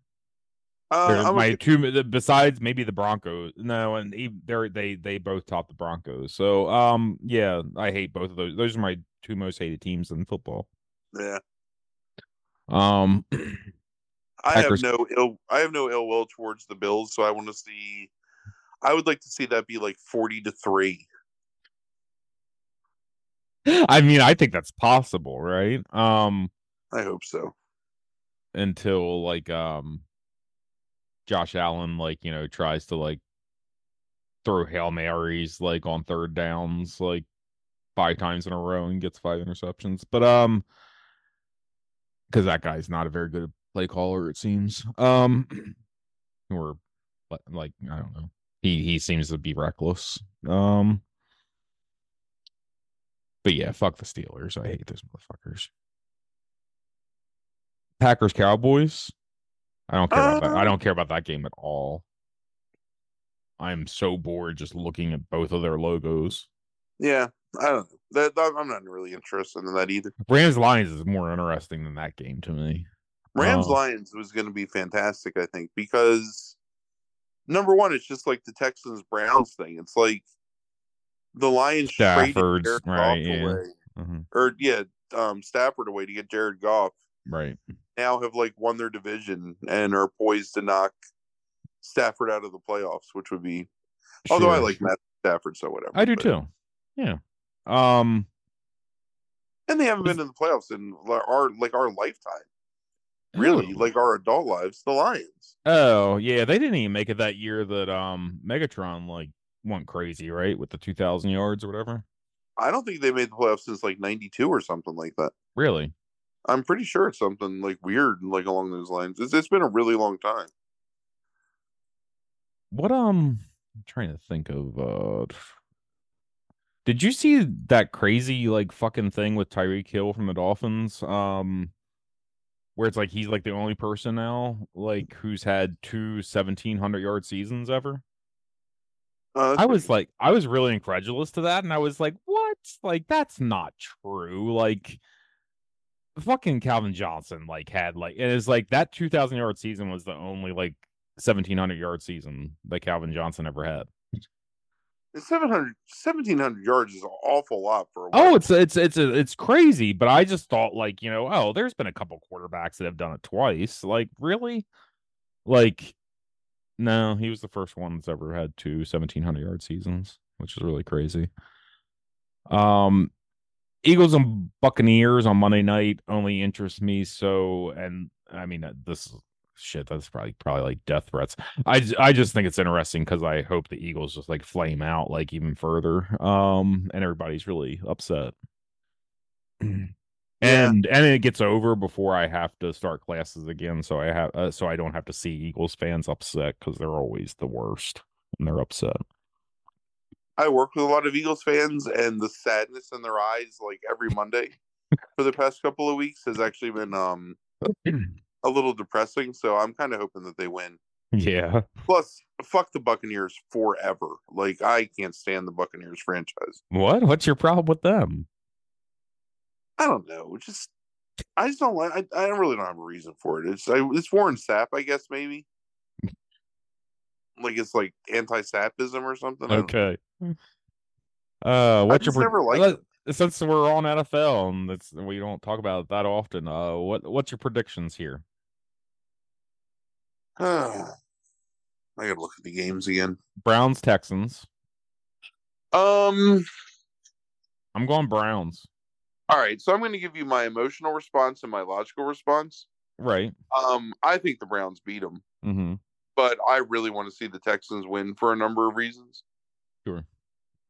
uh, my two besides maybe the Broncos. No, and they're they they both top the Broncos. So um yeah, I hate both of those. Those are my two most hated teams in football. yeah Um i have no ill i have no ill will towards the bills so i want to see I would like to see that be like forty to three. I mean, I think that's possible, right? Um, I hope so. until like um Josh Allen like, you know, tries to like throw Hail Marys like on third downs like five times in a row and gets five interceptions. But um because that guy's not a very good play caller, it seems. Um or like I don't know. He he seems to be reckless. Um but yeah, fuck the Steelers. I hate those motherfuckers. Packers Cowboys. I don't care about that. I Uh, don't care about that game at all. I'm so bored just looking at both of their logos. Yeah, I don't know. That, that- I'm not really interested in that either. Rams Lions is more interesting than that game to me. Rams Oh. Lions was going to be fantastic, I think, because number one, it's just like the Texans Browns thing. It's like the Lions traded Stafford's, Jared right, Goff yeah. away, Mhm, or yeah, um, Stafford away to get Jared Goff. Right. Now have like won their division and are poised to knock Stafford out of the playoffs, which would be. Although I like Matt Stafford, so whatever. I do but- too. Yeah. Um and they haven't been in the playoffs in our like our lifetime. Really, like our adult lives, the Lions. Oh, yeah, they didn't even make it that year that um Megatron like went crazy, right? With the 2000 yards or whatever. I don't think they made the playoffs since like '92 or something like that. Really? I'm pretty sure it's something like weird, like along those lines. It's, it's been a really long time. What um I'm trying to think of uh Did you see that crazy like fucking thing with Tyreek Hill from the Dolphins? Um where it's like he's like the only person now like who's had two 1700 yard seasons ever. Uh, I was like I was really incredulous to that and I was like, "What? Like that's not true." Like fucking Calvin Johnson like had like it is like that 2000 yard season was the only like 1700 yard season that Calvin Johnson ever had. It's 700, 1700 yards is an awful lot for a while. Oh, it's it's it's it's crazy, but I just thought like, you know, oh, there's been a couple quarterbacks that have done it twice. Like, really? Like no, he was the first one that's ever had two 1700 yard seasons, which is really crazy. Um Eagles and Buccaneers on Monday night only interest me so and I mean this is shit that's probably probably like death threats. I I just think it's interesting cuz I hope the Eagles just like flame out like even further. Um and everybody's really upset. Yeah. And and it gets over before I have to start classes again so I have uh, so I don't have to see Eagles fans upset cuz they're always the worst when they're upset. I work with a lot of Eagles fans, and the sadness in their eyes, like every Monday for the past couple of weeks, has actually been um a little depressing. So I'm kind of hoping that they win. yeah. Plus, fuck the Buccaneers forever. Like I can't stand the Buccaneers franchise. What? What's your problem with them? I don't know. Just I just don't like. I, I don't really don't have a reason for it. It's I, it's Warren Sapp, I guess maybe. Like it's like anti-sapism or something. Okay. Uh, what's your never liked since we're on NFL and it's we don't talk about it that often? Uh, what what's your predictions here? I gotta look at the games again. Browns Texans. Um. I'm going Browns. All right, so I'm going to give you my emotional response and my logical response. Right. Um, I think the Browns beat them, Mm-hmm. but I really want to see the Texans win for a number of reasons. Sure.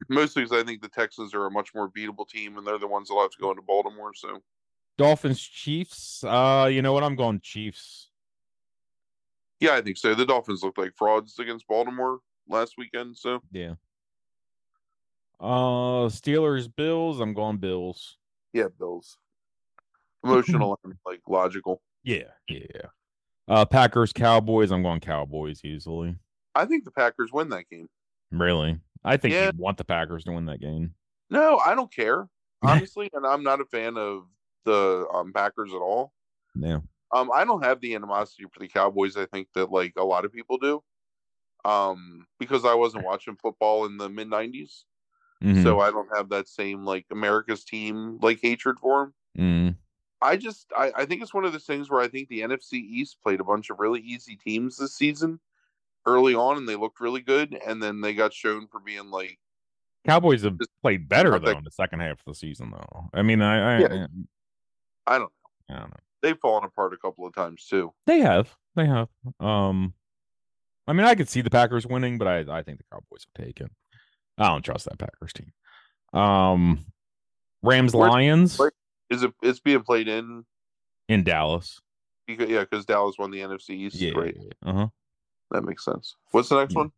Mostly because I think the Texans are a much more beatable team, and they're the ones that will have to go into Baltimore. So Dolphins Chiefs. Uh, you know what? I'm going Chiefs. Yeah, I think so. The Dolphins looked like frauds against Baltimore last weekend. So Yeah. Uh, Steelers Bills. I'm going Bills. yeah, Bills. Emotional and like logical. Yeah. Yeah. Uh, Packers Cowboys. I'm going Cowboys easily. I think the Packers win that game. Really. I think Yeah. you want the Packers to win that game. No, I don't care honestly, and I'm not a fan of the um, Packers at all. Yeah. Um, I don't have the animosity for the Cowboys. I think that like a lot of people do. Um, because I wasn't watching football in the mid '90s, Mhm. so I don't have that same like America's team like hatred for them. Mhm. I just I, I think it's one of those things where I think the NFC East played a bunch of really easy teams this season, early on and they looked really good, and then they got shown for being like Cowboys have played better though in the second half of the season, though. I mean, I, I, Yeah. I don't know. I don't know. They've fallen apart a couple of times too. They have, they have. Um, I mean, I could see the Packers winning, but I, I think the Cowboys will take it. I don't trust that Packers team. Um, Rams Lions Is it? It's being played in in Dallas. because yeah, because Dallas won the NFC East. Yeah, Right, uh huh. that makes sense. What's the next Yeah. one?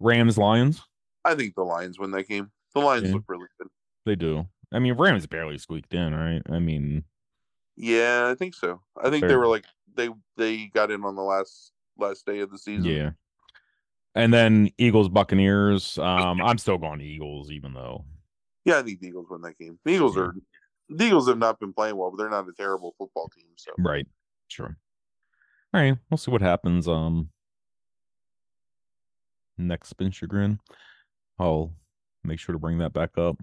Rams Lions. I think the Lions win that game. The Lions Yeah. look really good. They do. I mean, Rams barely squeaked in, right? I mean, Yeah, I think so. I think they were like they they got in on the last last day of the season. yeah. And then Eagles Buccaneers. Um, I'm still going to Eagles, even though Yeah, I think the Eagles win that game. The Eagles Yeah. are the Eagles have not been playing well, but they're not a terrible football team. So Right. Sure. All right. We'll see what happens. Um, next spin chagrin. I'll make sure to bring that back up.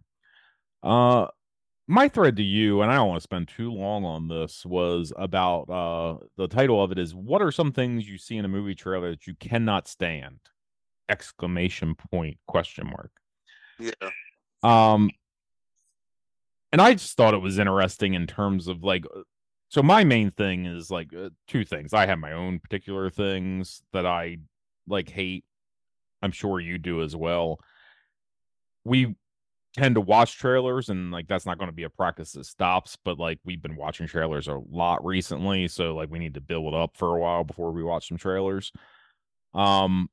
Uh, my thread to you, and I don't want to spend too long on this, was about uh the title of it is "What are some things you see in a movie trailer that you cannot stand?" Exclamation point question mark. yeah, Um, and I just thought it was interesting in terms of like, uh, so my main thing is like uh, two things. I have my own particular things that I like hate. I'm sure you do as well. We tend to watch trailers, and like that's not going to be a practice that stops. But like we've been watching trailers a lot recently, so like we need to build up for a while before we watch some trailers. Um,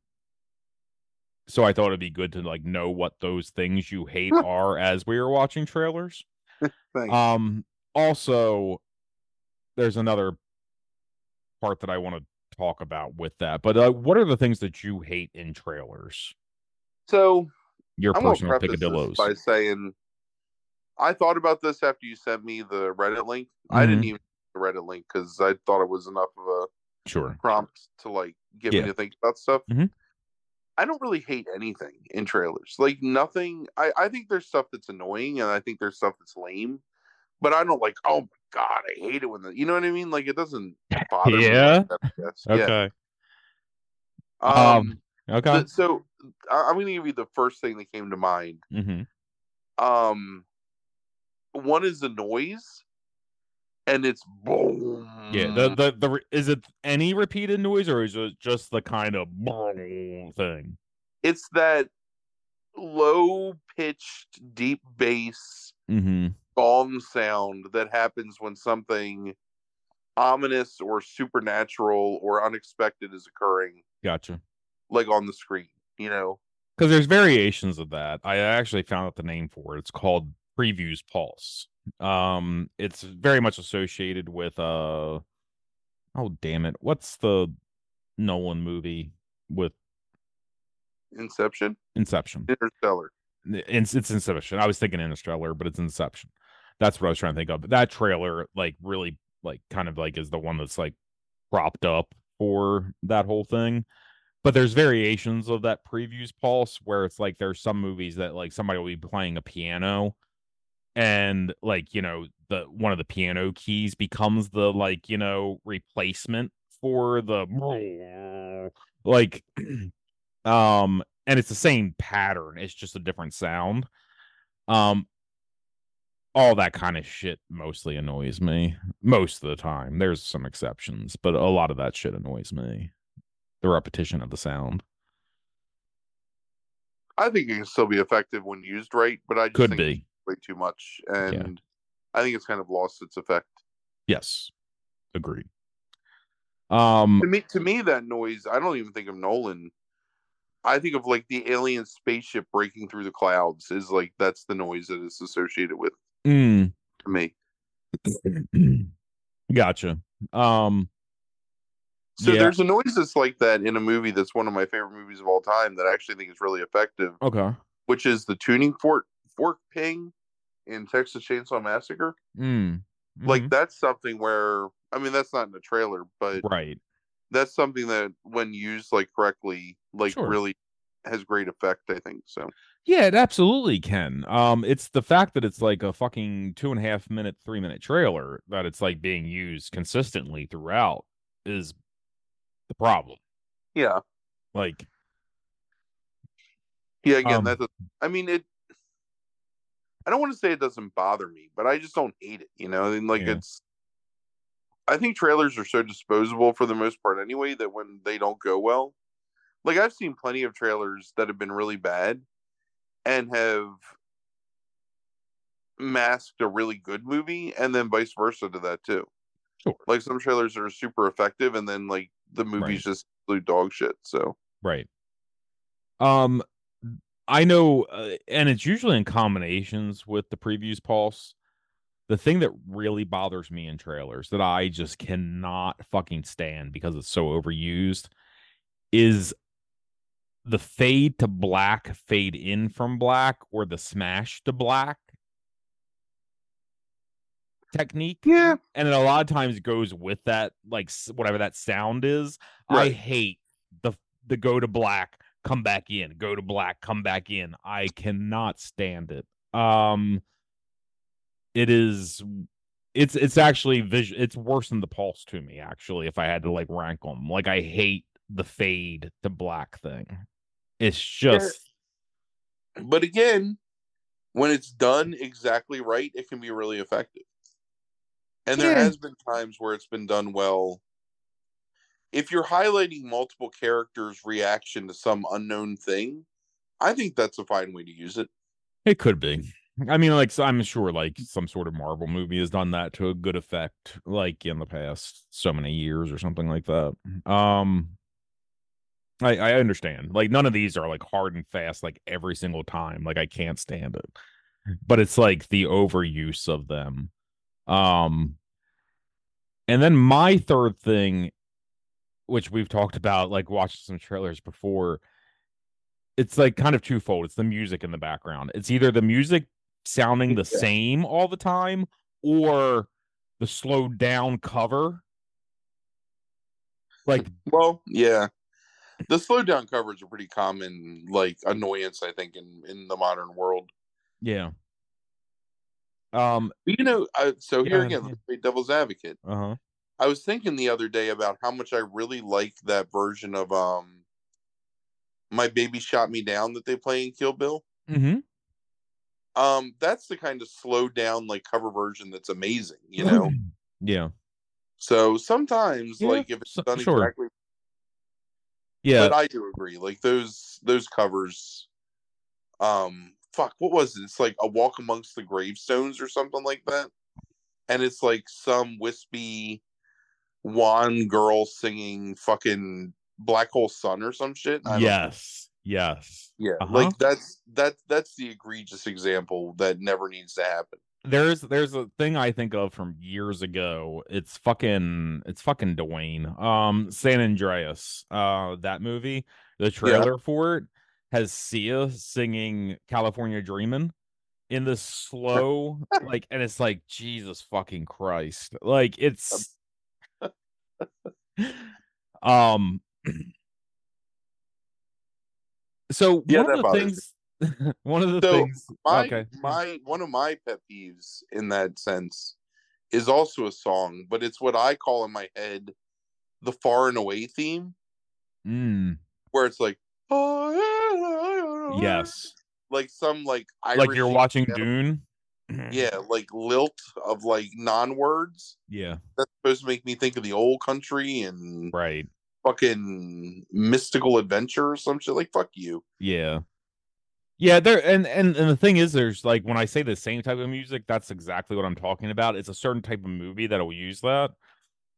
so I thought it'd be good to like know what those things you hate are as we are watching trailers. Um also there's another part that I want to talk about with that. But uh, what are the things that you hate in trailers? so Your I'm personal picadillos. by saying I thought about this after you sent me the Reddit link. I didn't Mhm. even the Reddit link because I thought it was enough of a Sure. prompt to like get Yeah. me to think about stuff. Mhm. I don't really hate anything in trailers. Like nothing. I I think there's stuff that's annoying, and I think there's stuff that's lame. But I don't like. Oh my god, I hate it when the. You know what I mean? Like it doesn't bother me. Yeah? I guess. Yeah. Okay. Um. Um, Okay. so I- I'm going to give you the first thing that came to mind. hmm Um. One is the noise, and it's boom. Yeah. The, the the is it any repeated noise or is it just the kind of boom thing? it's that low pitched, deep bass Mm-hmm. gong sound that happens when something ominous or supernatural or unexpected is occurring, Gotcha. Like on the screen. You know, because there's variations of that. I actually found out the name for it. It's called Previews Pulse. Um, it's very much associated with uh, oh damn it, what's the Nolan movie with Inception, Inception? Interstellar. It's it's Inception. I was thinking Interstellar, but it's Inception. That's what I was trying to think of. That trailer, like, really, like, kind of like is the one that's like propped up for that whole thing. But there's variations of that previews pulse where it's like there's some movies that like somebody will be playing a piano and like you know the one of the piano keys becomes the like you know replacement for the like um and it's the same pattern it's just a different sound. Um all that kind of shit mostly annoys me most of the time. There's some exceptions but a lot of that shit annoys me the repetition of the sound I think it can still be effective when used right, but I just could think it's be way too much, and I think it's kind of lost its effect. yes agreed um To me, to me, that noise. I don't even think of Nolan. I think of like the alien spaceship breaking through the clouds. Is like that's the noise that is associated with mm, to me. gotcha um So Yeah. there's a noise that's like that in a movie that's one of my favorite movies of all time that I actually think is really effective, okay which is the tuning fork fork ping in Texas Chainsaw Massacre. mm, Like mhm, that's something where I mean that's not in the trailer, but right that's something that when used like correctly, like Sure. really has great effect. I think so. Yeah, it absolutely can. Um, it's the fact that it's like a fucking two and a half minute, three minute trailer that it's like being used consistently throughout is the problem. Yeah, Like, Yeah, again, Um, that does, I mean it. I don't want to say it doesn't bother me, but I just don't hate it. You know, I mean, like Yeah. it's. I think trailers are so disposable for the most part anyway that when they don't go well, like I've seen plenty of trailers that have been really bad, and have masked a really good movie, and then vice versa to that too. Sure. Like some trailers are super effective, and then like the movie's just blue dog shit. So Right. Um, I know, uh, and it's usually in combinations with the previews pulse. The thing that really bothers me in trailers that I just cannot fucking stand because it's so overused is the fade to black, fade in from black, or the smash to black technique. yeah, and it a lot of times goes with that like whatever that sound is. I hate the the go to black come back in go to black come back in. I cannot stand it. Um it is it's it's actually visual it's worse than the pulse to me actually if i had to like rank them like i hate the fade to black thing. It's just but again, when it's done exactly right, it can be really effective. And there Yeah. has been times where it's been done well. If you're highlighting multiple characters' reaction to some unknown thing, I think that's a fine way to use it. It could be. I mean, like so I'm sure like some sort of Marvel movie has done that to a good effect, like in the past so many years or something like that. Um I, I understand. Like none of these are like hard and fast like every single time. Like I can't stand it. But it's like the overuse of them. Um and then my third thing, which we've talked about, like watching some trailers before, it's like kind of twofold. It's the music in the background. It's either the music sounding the Yeah. same all the time or the slowed down cover. Like, Well, yeah. The slowed down cover is a pretty common like annoyance, I think, in in the modern world. yeah. Um, you know, I, so here Yeah, again, yeah. let's play devil's advocate. uh-huh. I was thinking the other day about how much I really like that version of um My Baby Shot Me Down that they play in Kill Bill. Mm-hmm. Um that's the kind of slowed down like cover version that's amazing, you know. yeah. so sometimes Yeah, like if it's done sure. exactly Yeah. but I do agree. Like those those covers um fuck, what was it? It's like a walk amongst the gravestones or something like that. And it's like some wispy wan girl singing fucking Black Hole Sun or some shit. Don't know. yes. Yes. Yeah. Uh-huh. Like that's that's that's the egregious example that never needs to happen. there's there's a thing I think of from years ago. It's fucking it's fucking Dwayne. Um San Andreas. Uh that movie. The trailer for it has Sia singing California Dreamin' in the slow like and it's like Jesus fucking Christ. Like it's um so Yeah, one that of the bothers things one of the So, things My okay. my one of my pet peeves in that sense is also a song, but it's what I call in my head the far and away theme, mm, where it's like yes like some like like you're Irish- watching Dune. yeah, like lilt of like non words. Yeah. That's supposed to make me think of the old country and Right. fucking mystical adventure or some shit. Like fuck you. Yeah. Yeah, there and, and and the thing is there's like when I say the same type of music, that's exactly what I'm talking about. It's a certain type of movie that'll use that.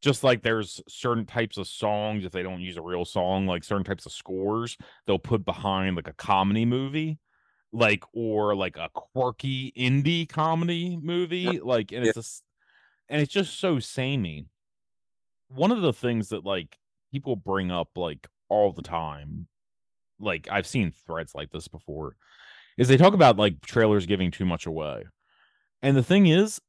Just like there's certain types of songs, if they don't use a real song, like certain types of scores, they'll put behind like a comedy movie, like or like a quirky indie comedy movie. Like and Yeah. it's just and it's just so samey. One of the things that like people bring up like all the time like I've seen threads like this before, is they talk about like trailers giving too much away. And the thing is,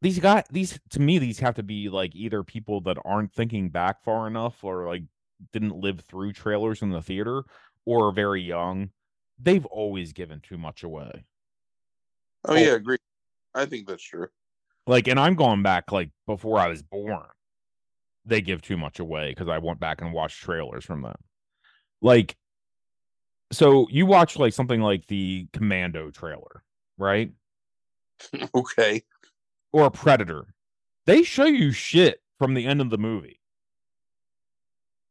these guys, these to me, these have to be like either people that aren't thinking back far enough or like didn't live through trailers in the theater or are very young. They've always given too much away. Oh, Oh. yeah, agree. I think that's true. Like, and I'm going back like before I was born. They give too much away because I went back and watched trailers from them. Like, so you watch like something like the Commando trailer, right? okay. Or a Predator. They show you shit from the end of the movie.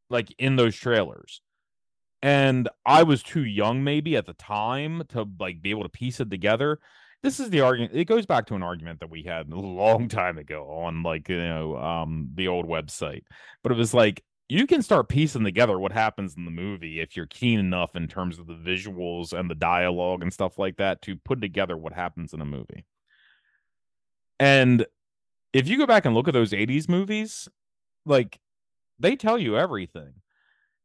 Like in those trailers. And I was too young maybe at the time to like be able to piece it together. This is the argument. It goes back to an argument that we had a long time ago on like, you know, um the old website. But it was like you can start piecing together what happens in the movie if you're keen enough in terms of the visuals and the dialogue and stuff like that to put together what happens in a movie. And if you go back and look at those 80s movies, like they tell you everything.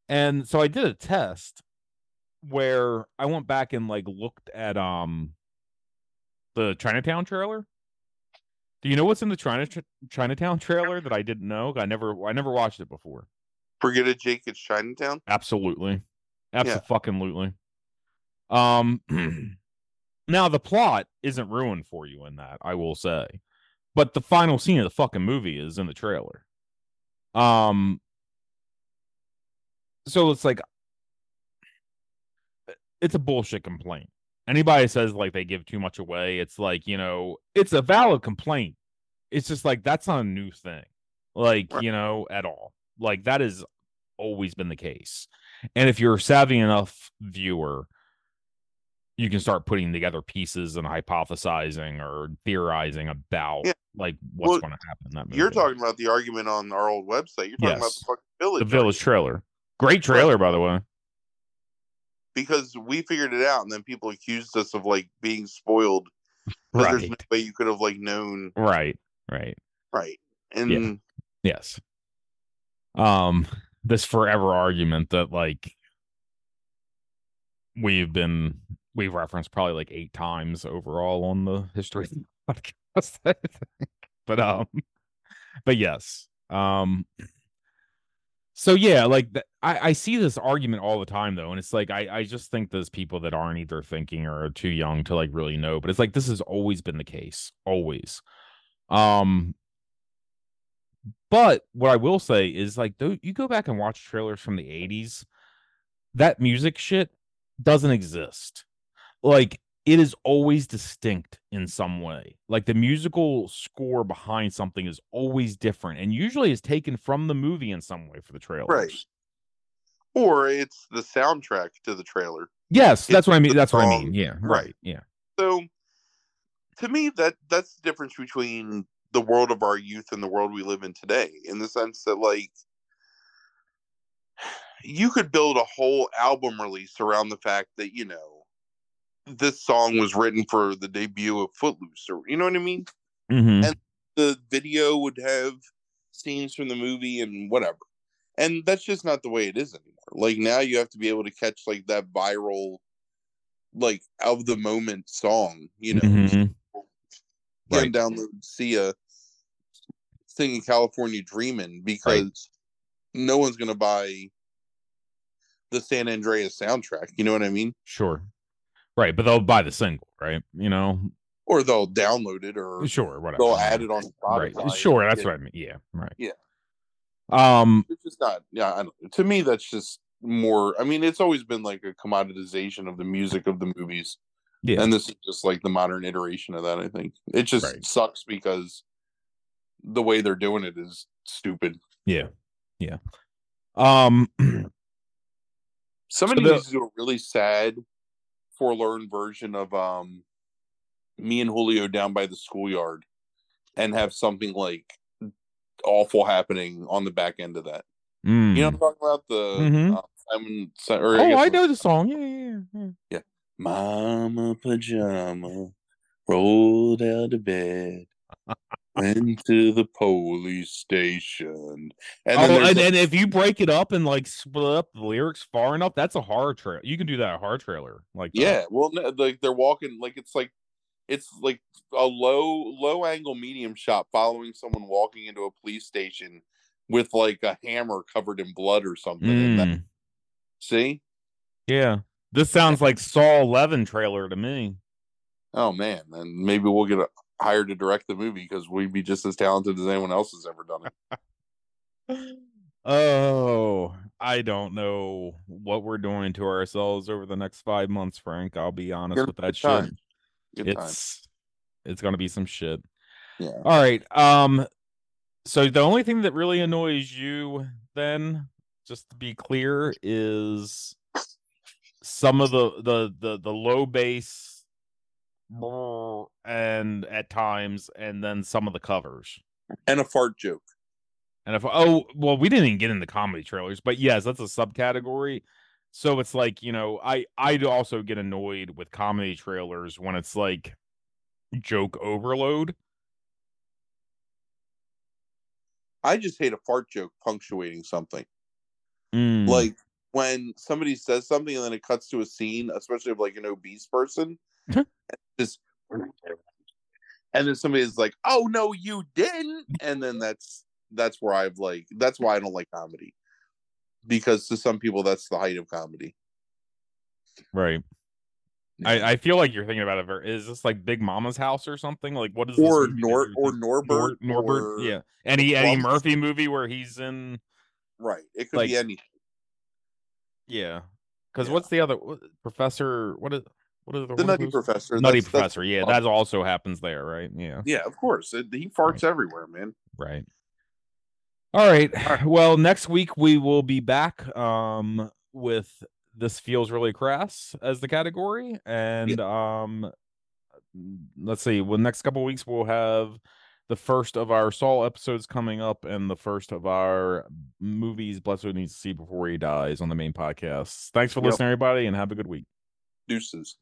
And so I did a test where I went back and like looked at um the Chinatown trailer. Do you know what's in the China Chinatown trailer that I didn't know? I never I never watched it before. Forget it, Jake. It's Chinatown. Absolutely, absolutely. Yeah. Um, now the plot isn't ruined for you in that, I will say, but the final scene of the fucking movie is in the trailer. Um, so it's like it's a bullshit complaint. Anybody says like they give too much away, it's like you know, it's a valid complaint. It's just like that's not a new thing, like right. you know, at all. Like that has always been the case. And if you're a savvy enough viewer, you can start putting together pieces and hypothesizing or theorizing about yeah. like what's well, going to happen in that movie. You're talking about the argument on our old website. You're talking yes. about the fucking village. The village trailer. Great trailer, by the way. Because we figured it out, and then people accused us of like being spoiled. Right. There's no way you could have like known. Right. Right. Right. And yeah. yes. Um, this forever argument that like we've been we've referenced probably like eight times overall on the history podcast. but um, but yes. Um, so yeah, like I, I see this argument all the time though, and it's like I, I just think there's people that aren't either thinking or too young to like really know, but it's like this has always been the case, always. Um, but what I will say is like, though you go back and watch trailers from the 80s, that music shit doesn't exist. Like, it is always distinct in some way. Like, the musical score behind something is always different and usually is taken from the movie in some way for the trailer. Right. Or it's the soundtrack to the trailer. Yes, it's that's what I mean. That's song. what I mean. Yeah. Right. right. Yeah. So, to me, that that's the difference between the world of our youth and the world we live in today in the sense that like you could build a whole album release around the fact that you know this song was written for the debut of Footloose or you know what I mean mm-hmm. and the video would have scenes from the movie and whatever and that's just not the way it is anymore like now you have to be able to catch like that viral like of the moment song you know mm-hmm. Right. download Sia singing California Dreaming because right. no one's gonna buy the San Andreas soundtrack. You know what I mean? Sure. Right, but they'll buy the single, right? You know, or they'll download it, or sure, whatever. They'll add it on Spotify. Right. Sure, that's what I mean. Yeah, right. Yeah. Um, it's just not. Yeah, to me, that's just more. I mean, it's always been like a commoditization of the music of the movies. Yeah, and this is just like the modern iteration of that. I think it just right. sucks because the way they're doing it is stupid. Yeah. Yeah. Um somebody so the, needs to do a really sad forlorn version of um me and Julio down by the schoolyard and have something like awful happening on the back end of that. Mm. You know I'm talking about? The mm-hmm. uh, Simon, or oh, I, I know the song. Yeah, yeah, yeah. Yeah. Mama pajama rolled out of bed went to the police station. And oh, and, and if you break it up and like split up the lyrics far enough, that's a horror trailer. You can do that a horror trailer, like yeah. That. Well, like they're walking, like it's like it's like a low low angle medium shot following someone walking into a police station with like a hammer covered in blood or something. Mm. That, see? Yeah. This sounds like Saw 11 trailer to me. Oh man, and maybe we'll get a hired to direct the movie because we'd be just as talented as anyone else has ever done it. Oh, I don't know what we're doing to ourselves over the next five months, Frank. I'll be honest with that good shit. time. Good time. It's it's gonna be some shit. Yeah. All right. Um so the only thing that really annoys you then, just to be clear, is some of the the the, the low bass and at times and then some of the covers. And a fart joke. And if oh well, we didn't even get into comedy trailers, but yes, that's a subcategory. So it's like you know, I I'd also get annoyed with comedy trailers when it's like joke overload. I just hate a fart joke punctuating something. Mm, Like when somebody says something and then it cuts to a scene, especially of like an obese person, just and then somebody's like, "Oh no, you didn't," and then that's that's where I've like that's why I don't like comedy because to some people that's the height of comedy. right. I, I feel like you're thinking about it. Very, is this like Big Mama's house or something? Like what is this or movie Nor or Norbit? Nor- Norbit? or- yeah. Any Eddie Murphy movie where he's in right. It could Like- be anything. yeah. Because Yeah. what's the other Professor? What is what is the, The what is Nutty those- Professor. Nutty that's- that's- Professor? Yeah, that also happens there, right? Yeah. yeah, of course. It, he farts everywhere, man. Right. All right. Well, next week we will be back um with this feels really crass as the category and um let's see. Well, next couple weeks we'll have the first of our Saw episodes coming up and the first of our movies Blessed Who needs to see before he dies on the main podcast. Thanks for Yep. listening everybody and have a good week. Deuces.